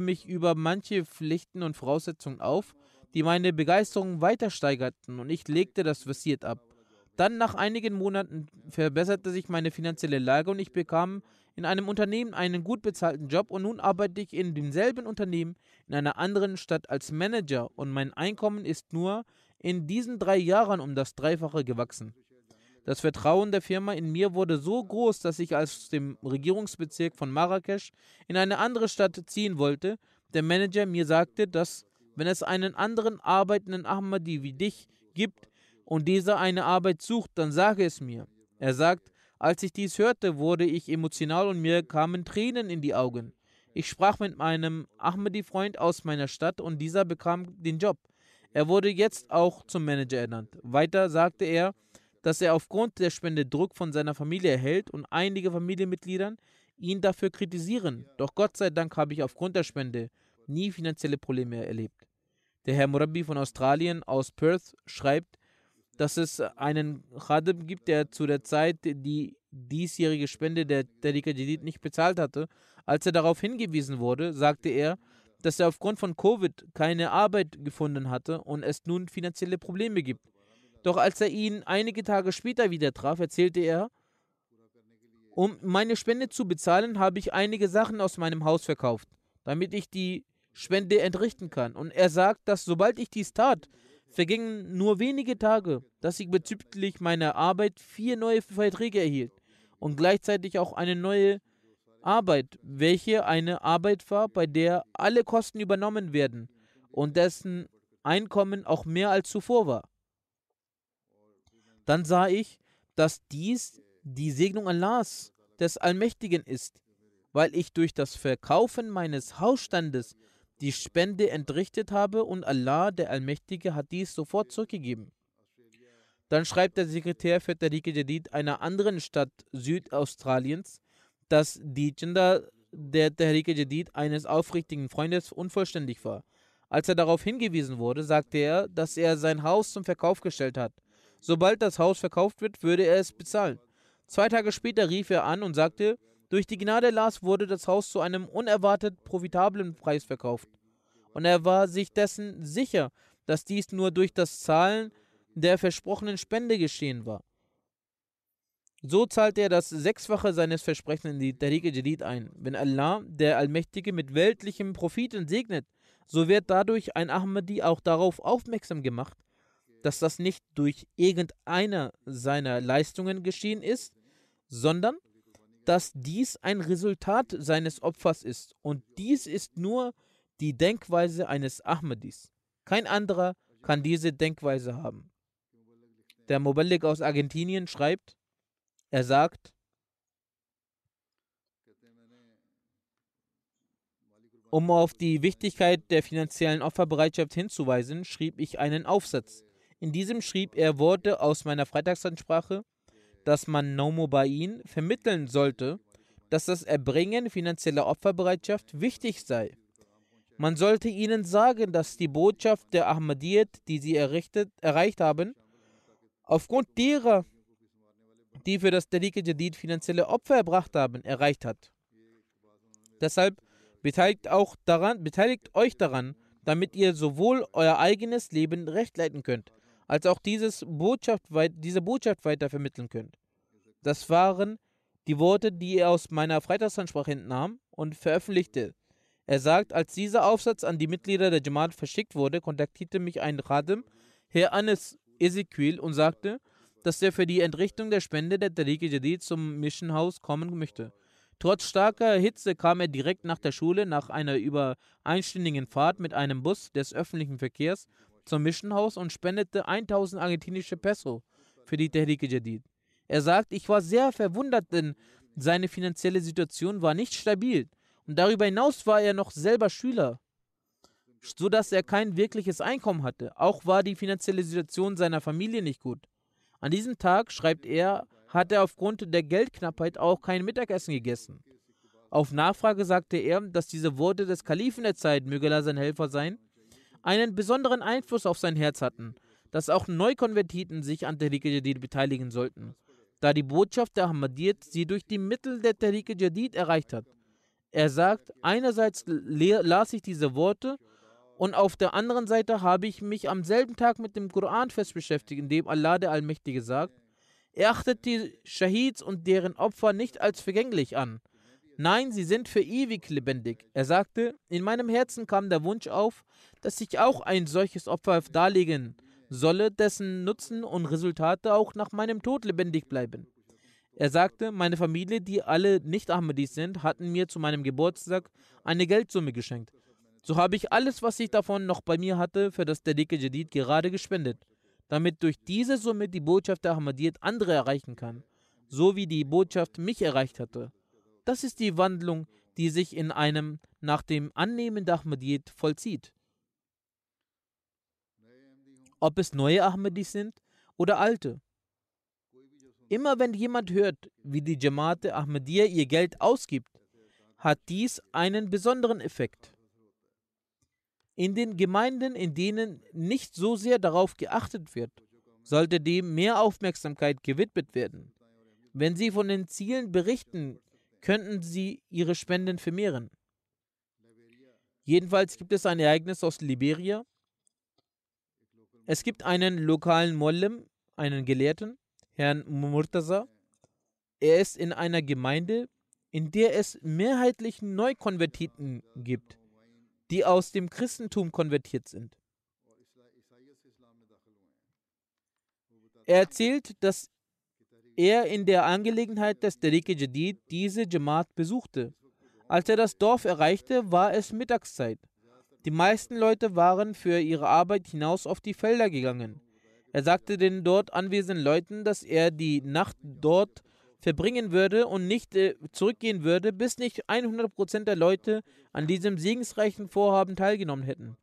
mich über manche Pflichten und Voraussetzungen auf, die meine Begeisterung weiter steigerten und ich legte das Wasiat ab. Dann nach einigen Monaten verbesserte sich meine finanzielle Lage und ich bekam in einem Unternehmen einen gut bezahlten Job und nun arbeite ich in demselben Unternehmen in einer anderen Stadt als Manager und mein Einkommen ist nur in diesen drei Jahren um das Dreifache gewachsen. Das Vertrauen der Firma in mir wurde so groß, dass ich aus dem Regierungsbezirk von Marrakesch in eine andere Stadt ziehen wollte. Der Manager mir sagte, dass wenn es einen anderen arbeitenden Ahmadi wie dich gibt und dieser eine Arbeit sucht, dann sage es mir. Er sagt, als ich dies hörte, wurde ich emotional und mir kamen Tränen in die Augen. Ich sprach mit meinem Ahmadi-Freund aus meiner Stadt und dieser bekam den Job. Er wurde jetzt auch zum Manager ernannt. Weiter sagte er, dass er aufgrund der Spende Druck von seiner Familie erhält und einige Familienmitglieder ihn dafür kritisieren. Doch Gott sei Dank habe ich aufgrund der Spende nie finanzielle Probleme erlebt. Der Herr Murabi von Australien aus Perth schreibt, dass es einen Khadim gibt, der zu der Zeit die diesjährige Spende der Tariqa Jadid nicht bezahlt hatte. Als er darauf hingewiesen wurde, sagte er, dass er aufgrund von Covid keine Arbeit gefunden hatte und es nun finanzielle Probleme gibt. Doch als er ihn einige Tage später wieder traf, erzählte er, um meine Spende zu bezahlen, habe ich einige Sachen aus meinem Haus verkauft, damit ich die Spende entrichten kann. Und er sagt, dass sobald ich dies tat, vergingen nur wenige Tage, dass ich bezüglich meiner Arbeit vier neue Verträge erhielt und gleichzeitig auch eine neue Arbeit, welche eine Arbeit war, bei der alle Kosten übernommen werden und dessen Einkommen auch mehr als zuvor war. Dann sah ich, dass dies die Segnung Allahs des Allmächtigen ist, weil ich durch das Verkaufen meines Hausstandes die Spende entrichtet habe und Allah, der Allmächtige, hat dies sofort zurückgegeben. Dann schreibt der Sekretär für Tariq Jadid einer anderen Stadt Südaustraliens, dass die Agenda der Tariq Jadid eines aufrichtigen Freundes unvollständig war. Als er darauf hingewiesen wurde, sagte er, dass er sein Haus zum Verkauf gestellt hat. Sobald das Haus verkauft wird, würde er es bezahlen. Zwei Tage später rief er an und sagte, durch die Gnade Allahs wurde das Haus zu einem unerwartet profitablen Preis verkauft. Und er war sich dessen sicher, dass dies nur durch das Zahlen der versprochenen Spende geschehen war. So zahlte er das Sechsfache seines Versprechens in die Tariq Jadid ein. Wenn Allah, der Allmächtige, mit weltlichem Profiten segnet, so wird dadurch ein Ahmadi auch darauf aufmerksam gemacht, dass das nicht durch irgendeine seiner Leistungen geschehen ist, sondern dass dies ein Resultat seines Opfers ist. Und dies ist nur die Denkweise eines Ahmadis. Kein anderer kann diese Denkweise haben. Der Moballik aus Argentinien schreibt, er sagt, um auf die Wichtigkeit der finanziellen Opferbereitschaft hinzuweisen, schrieb ich einen Aufsatz. In diesem schrieb er Worte aus meiner Freitagsansprache, dass man Nomobain vermitteln sollte, dass das Erbringen finanzieller Opferbereitschaft wichtig sei. Man sollte ihnen sagen, dass die Botschaft der Ahmadiyyat, die sie erreicht haben, aufgrund derer, die für das Tariq Jadid finanzielle Opfer erbracht haben, erreicht hat. Deshalb beteiligt, auch daran, beteiligt euch daran, damit ihr sowohl euer eigenes Leben recht leiten könnt, als auch dieses Botschaft, diese Botschaft weiter vermitteln könnt. Das waren die Worte, die er aus meiner Freitagsansprache entnahm und veröffentlichte. Er sagt, als dieser Aufsatz an die Mitglieder der Jamaat verschickt wurde, kontaktierte mich ein Khadim, Herr Anis Ezequiel, und sagte, dass er für die Entrichtung der Spende der Tariq Jadid zum Mission House kommen möchte. Trotz starker Hitze kam er direkt nach der Schule nach einer über einstündigen Fahrt mit einem Bus des öffentlichen Verkehrs zum Mission House und spendete 1000 argentinische Peso für die Tariq Jadid. Er sagt, ich war sehr verwundert, denn seine finanzielle Situation war nicht stabil. Und darüber hinaus war er noch selber Schüler, sodass er kein wirkliches Einkommen hatte. Auch war die finanzielle Situation seiner Familie nicht gut. An diesem Tag, schreibt er, hat er aufgrund der Geldknappheit auch kein Mittagessen gegessen. Auf Nachfrage sagte er, dass diese Worte des Kalifen der Zeit, möge sein Helfer sein, einen besonderen Einfluss auf sein Herz hatten, dass auch Neukonvertiten sich an Tariq Jadid beteiligen sollten, da die Botschaft der Ahmadiyyat sie durch die Mittel der Tariq Jadid erreicht hat. Er sagt, einerseits las ich diese Worte und auf der anderen Seite habe ich mich am selben Tag mit dem Koran fest beschäftigt, in dem Allah der Allmächtige sagt, er achtet die Shahids und deren Opfer nicht als vergänglich an. Nein, sie sind für ewig lebendig. Er sagte, in meinem Herzen kam der Wunsch auf, dass ich auch ein solches Opfer darlegen solle, dessen Nutzen und Resultate auch nach meinem Tod lebendig bleiben. Er sagte, meine Familie, die alle nicht Ahmadis sind, hatten mir zu meinem Geburtstag eine Geldsumme geschenkt. So habe ich alles, was ich davon noch bei mir hatte, für das Tariq Jadid gerade gespendet, damit durch diese Summe die Botschaft der Ahmadiyyat andere erreichen kann, so wie die Botschaft mich erreicht hatte. Das ist die Wandlung, die sich in einem nach dem Annehmen der Ahmadiyyat vollzieht. Ob es neue Ahmadis sind oder alte. Immer wenn jemand hört, wie die Jamaat Ahmadiyya ihr Geld ausgibt, hat dies einen besonderen Effekt. In den Gemeinden, in denen nicht so sehr darauf geachtet wird, sollte dem mehr Aufmerksamkeit gewidmet werden. Wenn Sie von den Zielen berichten, könnten Sie Ihre Spenden vermehren. Jedenfalls gibt es ein Ereignis aus Liberia. Es gibt einen lokalen Mollem, einen Gelehrten, Herrn Murtaza. Er ist in einer Gemeinde, in der es mehrheitlich Neukonvertiten gibt, die aus dem Christentum konvertiert sind. Er erzählt, dass er in der Angelegenheit des Tariq Jadid diese Jamaat besuchte. Als er das Dorf erreichte, war es Mittagszeit. Die meisten Leute waren für ihre Arbeit hinaus auf die Felder gegangen. Er sagte den dort anwesenden Leuten, dass er die Nacht dort verbringen würde und nicht äh, zurückgehen würde, bis nicht 100% der Leute an diesem segensreichen Vorhaben teilgenommen hätten.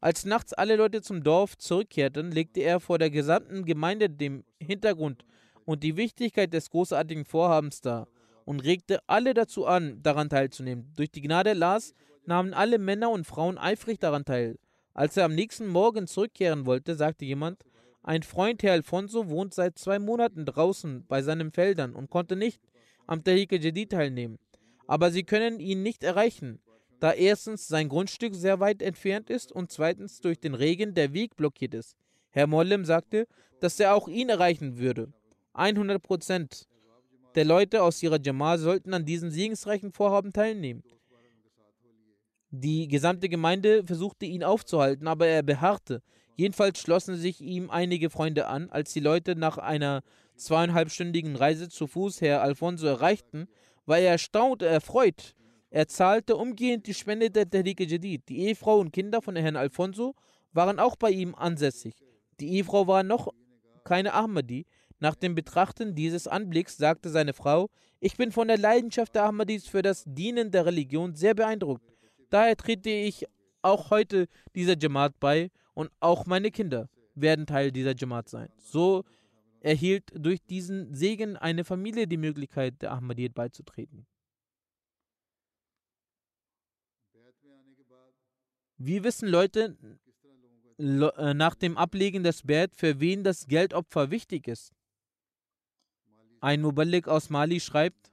Als nachts alle Leute zum Dorf zurückkehrten, legte er vor der gesamten Gemeinde den Hintergrund und die Wichtigkeit des großartigen Vorhabens dar und regte alle dazu an, daran teilzunehmen. Durch die Gnade Allahs nahmen alle Männer und Frauen eifrig daran teil. Als er am nächsten Morgen zurückkehren wollte, sagte jemand, ein Freund, Herr Alfonso, wohnt seit zwei Monaten draußen bei seinen Feldern und konnte nicht am Tahike Jadid teilnehmen. Aber sie können ihn nicht erreichen, da erstens sein Grundstück sehr weit entfernt ist und zweitens durch den Regen der Weg blockiert ist. Herr Mollem sagte, dass er auch ihn erreichen würde. 100 Prozent der Leute aus ihrer Jamaat sollten an diesem segensreichen Vorhaben teilnehmen. Die gesamte Gemeinde versuchte ihn aufzuhalten, aber er beharrte. Jedenfalls schlossen sich ihm einige Freunde an. Als die Leute nach einer zweieinhalbstündigen Reise zu Fuß Herr Alfonso erreichten, war er erstaunt erfreut. Er zahlte umgehend die Spende der Tehrike Jadid. Die Ehefrau und Kinder von Herrn Alfonso waren auch bei ihm ansässig. Die Ehefrau war noch keine Ahmadi. Nach dem Betrachten dieses Anblicks sagte seine Frau, ich bin von der Leidenschaft der Ahmadis für das Dienen der Religion sehr beeindruckt. Daher trete ich auch heute dieser Jamaat bei und auch meine Kinder werden Teil dieser Jamaat sein. So erhielt durch diesen Segen eine Familie die Möglichkeit, der Ahmadiyyat beizutreten. Wir wissen Leute äh, nach dem Ablegen des Bert, für wen das Geldopfer wichtig ist. Ein Muballik aus Mali schreibt,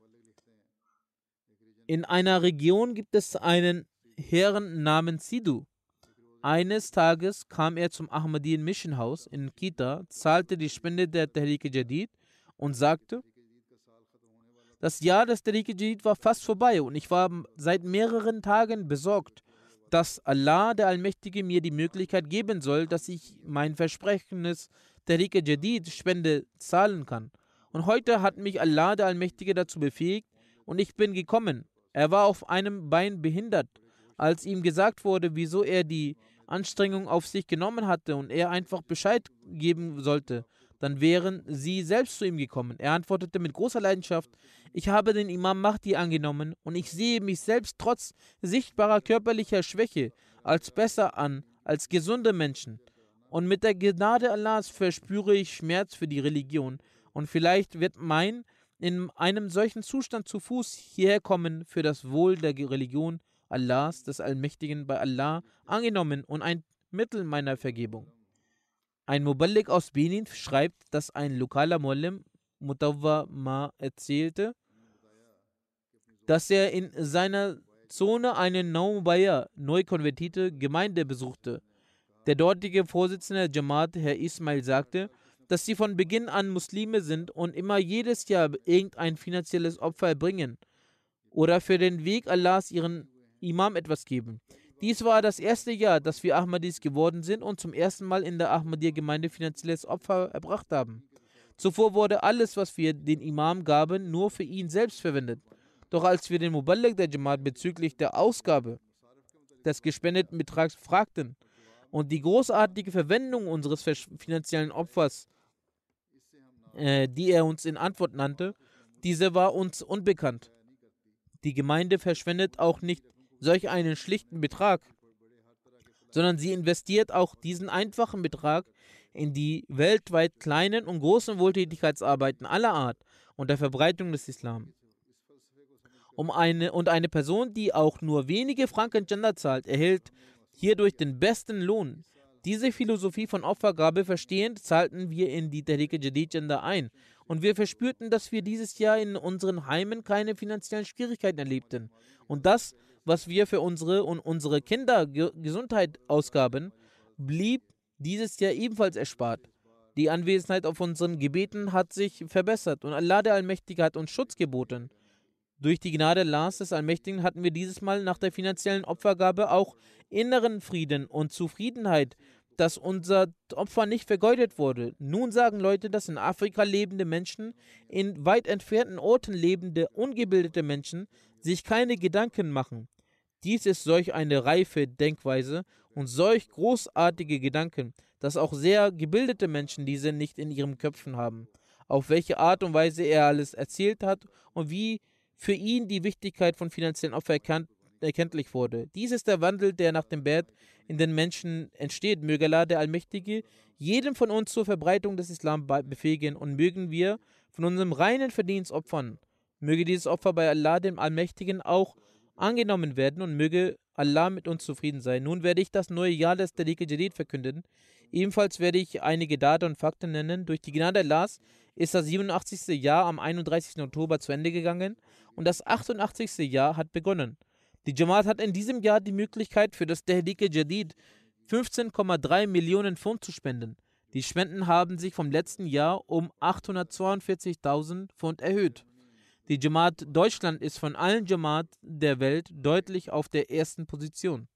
in einer Region gibt es einen Herrn namens Sidu. Eines Tages kam er zum Ahmadiyyan Mission House in Kita, zahlte die Spende der Tehrik Jadid und sagte, das Jahr des Tehrik Jadid war fast vorbei und ich war seit mehreren Tagen besorgt, dass Allah, der Allmächtige, mir die Möglichkeit geben soll, dass ich mein versprechendes Tehrik Jadid Spende zahlen kann. Und heute hat mich Allah, der Allmächtige, dazu befähigt und ich bin gekommen. Er war auf einem Bein behindert. Als ihm gesagt wurde, wieso er die Anstrengung auf sich genommen hatte und er einfach Bescheid geben sollte, dann wären sie selbst zu ihm gekommen. Er antwortete mit großer Leidenschaft, ich habe den Imam Mahdi angenommen und ich sehe mich selbst trotz sichtbarer körperlicher Schwäche als besser an als gesunde Menschen. Und mit der Gnade Allahs verspüre ich Schmerz für die Religion. Und vielleicht wird mein in einem solchen Zustand zu Fuß hierher kommen für das Wohl der Religion Allahs, des Allmächtigen, bei Allah angenommen und ein Mittel meiner Vergebung. Ein Muballik aus Benin schreibt, dass ein lokaler Muallim Mutawwa Ma erzählte, dass er in seiner Zone eine Naumubaya, neu konvertierte Gemeinde besuchte. Der dortige Vorsitzende der Jamaat, Herr Ismail, sagte, dass sie von Beginn an Muslime sind und immer jedes Jahr irgendein finanzielles Opfer erbringen oder für den Weg Allahs ihren Imam etwas geben. Dies war das erste Jahr, dass wir Ahmadis geworden sind und zum ersten Mal in der Ahmadiyya-Gemeinde finanzielles Opfer erbracht haben. Zuvor wurde alles, was wir den Imam gaben, nur für ihn selbst verwendet. Doch als wir den Muballik der Jamaat bezüglich der Ausgabe des gespendeten Betrags fragten und die großartige Verwendung unseres finanziellen Opfers, äh, die er uns in Antwort nannte, diese war uns unbekannt. Die Gemeinde verschwendet auch nicht solch einen schlichten Betrag, sondern sie investiert auch diesen einfachen Betrag in die weltweit kleinen und großen Wohltätigkeitsarbeiten aller Art und der Verbreitung des Islam. Um eine, und eine Person, die auch nur wenige Franken Gender zahlt, erhält hierdurch den besten Lohn. Diese Philosophie von Opfergabe verstehend, zahlten wir in die Tariqa Jadid Gender ein und wir verspürten, dass wir dieses Jahr in unseren Heimen keine finanziellen Schwierigkeiten erlebten. Und das was wir für unsere und unsere Kinder Ge Gesundheit ausgaben, blieb dieses Jahr ebenfalls erspart. Die Anwesenheit auf unseren Gebeten hat sich verbessert und Allah der Allmächtige hat uns Schutz geboten. Durch die Gnade Allahs des Allmächtigen hatten wir dieses Mal nach der finanziellen Opfergabe auch inneren Frieden und Zufriedenheit, dass unser Opfer nicht vergeudet wurde. Nun sagen Leute, dass in Afrika lebende Menschen, in weit entfernten Orten lebende, ungebildete Menschen sich keine Gedanken machen. Dies ist solch eine reife Denkweise und solch großartige Gedanken, dass auch sehr gebildete Menschen diese nicht in ihren Köpfen haben. Auf welche Art und Weise er alles erzählt hat und wie für ihn die Wichtigkeit von finanziellen Opfern erkannt, erkenntlich wurde. Dies ist der Wandel, der nach dem Bett in den Menschen entsteht. Möge Allah, der Allmächtige, jedem von uns zur Verbreitung des Islam befähigen und mögen wir von unserem reinen Verdienst opfern. Möge dieses Opfer bei Allah, dem Allmächtigen, auch angenommen werden und möge Allah mit uns zufrieden sein. Nun werde ich das neue Jahr des Tariq Jadid verkünden. Ebenfalls werde ich einige Daten und Fakten nennen. Durch die Gnade Allahs ist das 87. Jahr am 31. Oktober zu Ende gegangen und das 88. Jahr hat begonnen. Die Jamaat hat in diesem Jahr die Möglichkeit für das Tariq Jadid 15,3 Millionen Pfund zu spenden. Die Spenden haben sich vom letzten Jahr um 842.000 Pfund erhöht. Die Jamaat Deutschland ist von allen Jamaat der Welt deutlich auf der ersten Position.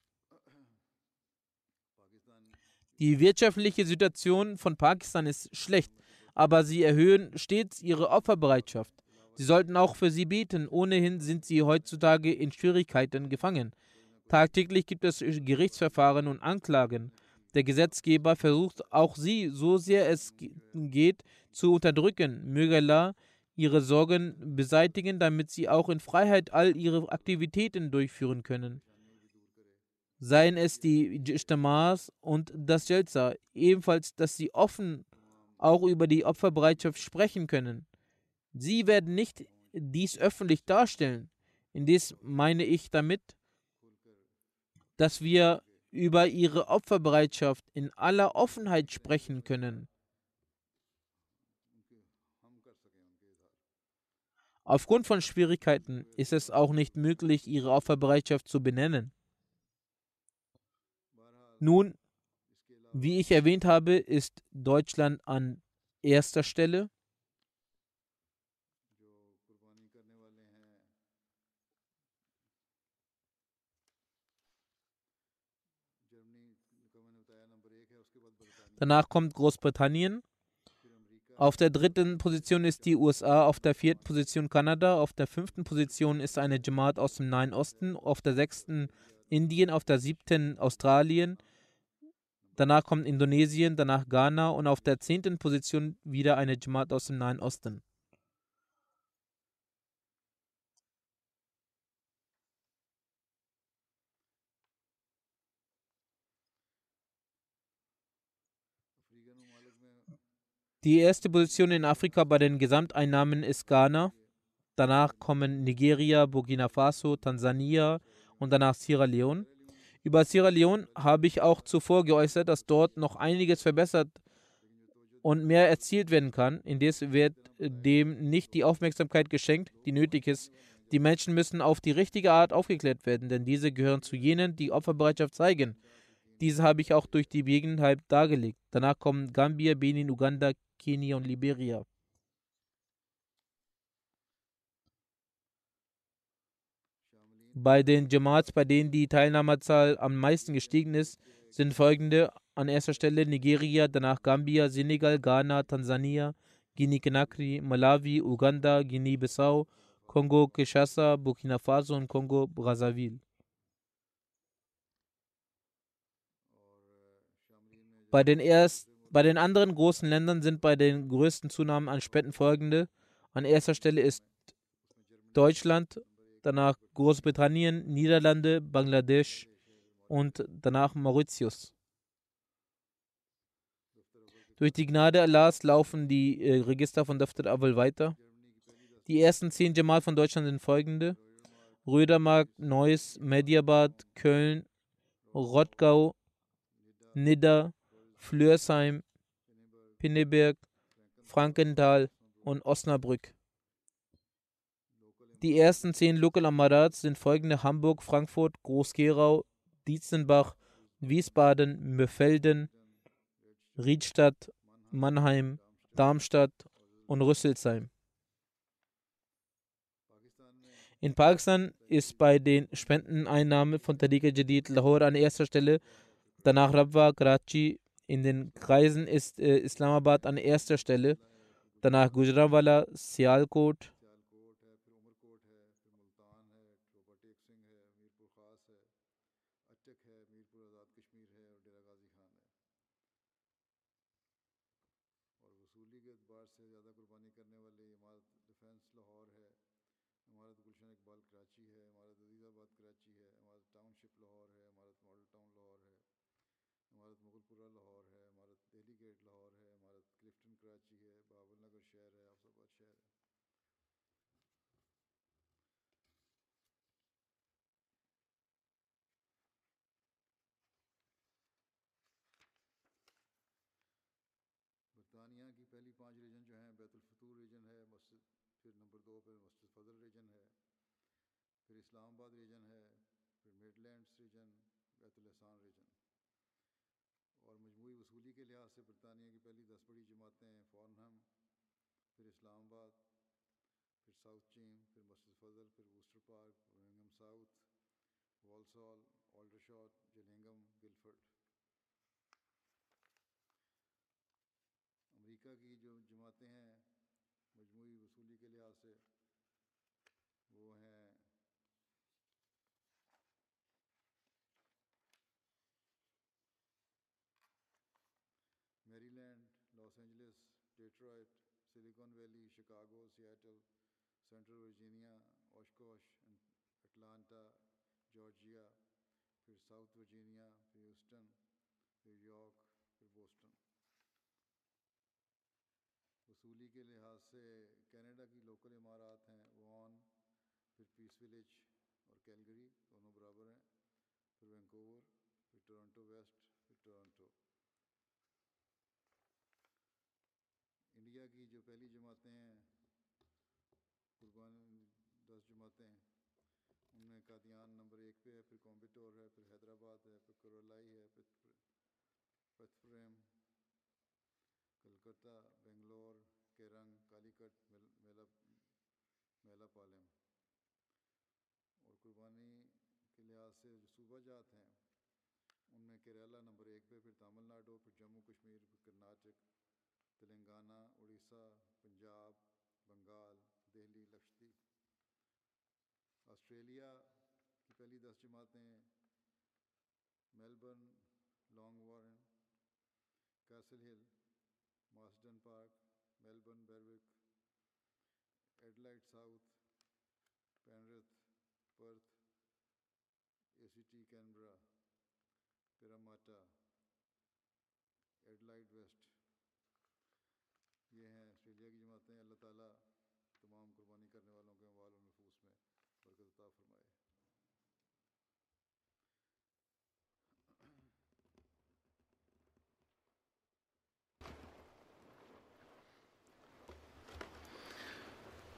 Die wirtschaftliche Situation von Pakistan ist schlecht, aber sie erhöhen stets ihre Opferbereitschaft. Sie sollten auch für sie beten. Ohnehin sind sie heutzutage in Schwierigkeiten gefangen. Tagtäglich gibt es Gerichtsverfahren und Anklagen. Der Gesetzgeber versucht auch sie, so sehr es geht, zu unterdrücken. Möge Allah ihre Sorgen beseitigen, damit sie auch in Freiheit all ihre Aktivitäten durchführen können. Seien es die Ijtimas und das Jalsa, ebenfalls, dass sie offen auch über die Opferbereitschaft sprechen können. Sie werden nicht dies öffentlich darstellen. Indes meine ich damit, dass wir über ihre Opferbereitschaft in aller Offenheit sprechen können. Aufgrund von Schwierigkeiten ist es auch nicht möglich, ihre Opferbereitschaft zu benennen. Nun, wie ich erwähnt habe, ist Deutschland an erster Stelle. Danach kommt Großbritannien. Auf der dritten Position ist die USA, auf der vierten Position Kanada, auf der fünften Position ist eine Jamaat aus dem Nahen Osten, auf der sechsten Indien, auf der siebten Australien, danach kommt Indonesien, danach Ghana und auf der zehnten Position wieder eine Jamaat aus dem Nahen Osten. Die erste Position in Afrika bei den Gesamteinnahmen ist Ghana. Danach kommen Nigeria, Burkina Faso, Tansania und danach Sierra Leone. Über Sierra Leone habe ich auch zuvor geäußert, dass dort noch einiges verbessert und mehr erzielt werden kann. Indes wird dem nicht die Aufmerksamkeit geschenkt, die nötig ist. Die Menschen müssen auf die richtige Art aufgeklärt werden, denn diese gehören zu jenen, die Opferbereitschaft zeigen. Diese habe ich auch durch die Begebenheit dargelegt. Danach kommen Gambia, Benin, Uganda, Kenia und Liberia. Bei den Jamaats, bei denen die Teilnahmerzahl am meisten gestiegen ist, sind folgende an erster Stelle Nigeria, danach Gambia, Senegal, Ghana, Tansania, Guinea-Conakry, Malawi, Uganda, Guinea-Bissau, Kongo-Kinshasa, Burkina Faso und Kongo-Brazzaville. Bei den, erst, bei den anderen großen Ländern sind bei den größten Zunahmen an Spenden folgende. An erster Stelle ist Deutschland, danach Großbritannien, Niederlande, Bangladesch und danach Mauritius. Durch die Gnade Allahs laufen die äh, Register von Daftar Awal weiter. Die ersten zehn Jamal von Deutschland sind folgende: Rödermark, Neuss, Mediabad, Köln, Rottgau, Nidda, Flörsheim, Pinneberg, Frankenthal und Osnabrück. Die ersten zehn Local Amarats sind folgende: Hamburg, Frankfurt, Groß-Gerau, Dietzenbach, Wiesbaden, Mörfelden, Riedstadt, Mannheim, Darmstadt und Rüsselsheim. In Pakistan ist bei den Spendeneinnahmen von Tariqa Jadid Lahore an erster Stelle, danach Rabwa, Karachi, in den Kreisen ist äh, Islamabad an erster Stelle, danach Gujranwala, Sialkot, پانچ ریجن جو ہیں، بیت الفطور ریجن ہے، مسجد، پھر نمبر دو پہ مسجد فضل ریجن ہے، پھر اسلام آباد ریجن ہے، پھر مڈ لینڈس ریجن، بیت الحسان ریجن۔ اور مجموعی وصولی کے لحاظ سے برطانیہ کی پہلی دس بڑی جماعتیں ہیں پھر اسلام آباد، پھر ساؤتھ چین، پھر مسجد فضل، پھر ووسٹر پارک برمنگم ساؤتھ، والسال آلڈرشاٹ جلنگم گلفرڈ۔ امریکہ کی جو جماعتیں ہیں، مجموعی وصولی کے لحاظ سے، وہ ہیں میری لینڈ لاس اینجلس، ڈیٹرائٹ، سلیکون ویلی، شکاگو، سیاٹل، سینٹرل ورجینیا، اوشکوش، اٹلانٹا، جارجیا، پھر ساؤتھ ورجینیا، پھر ہیوسٹن، پھر یارک، پھر بوسٹن۔ وصولی کے لحاظ سے کینیڈا کی لوکل عمارات ہیں وان پھر پیس ولیج اور کیلگری دونوں برابر ہیں، پھر وینکوور پھر ٹورنٹو ویسٹ پھر ٹورنٹو انڈیا کی جو پہلی جماعتیں ہیں قربان دس جماعتیں ہیں۔ ان میں قادیان نمبر ایک پہ ہے، پھر کومبٹور ہے، پھر حیدرآباد ہے، پھر کرولائی ہے، پھر پرتفریم کلکتہ بنگلور کے رنگ میلا میلا پالم۔ اور قربانی کے لحاظ سے جو صوبہ جات ہیں، ان میں کیرالہ نمبر ایک پہ، پھر تامل ناڈو، پھر جموں، کشمیر، پھر کرناٹک تلنگانہ، اڑیسہ، پنجاب، بنگال، دہلی، لکشدیپ۔ آسٹریلیا کی پہلی دس جماعتیں میلبرن، لانگ وارن، کیسل ہل، ماسڈن پارک میلبرن بیروک ایڈلائٹ ساؤتھ پینرتھ پرتھ اے سی ٹی کینبرا پیراماٹا ایڈلائٹ ویسٹ یہ ہیں آسٹریلیا کی جماعتیں اللہ تعالیٰ تمام قربانی کرنے والوں کے موال و نفوس میں برکت عطا فرمائے۔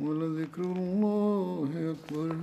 ولذكر الله أكبر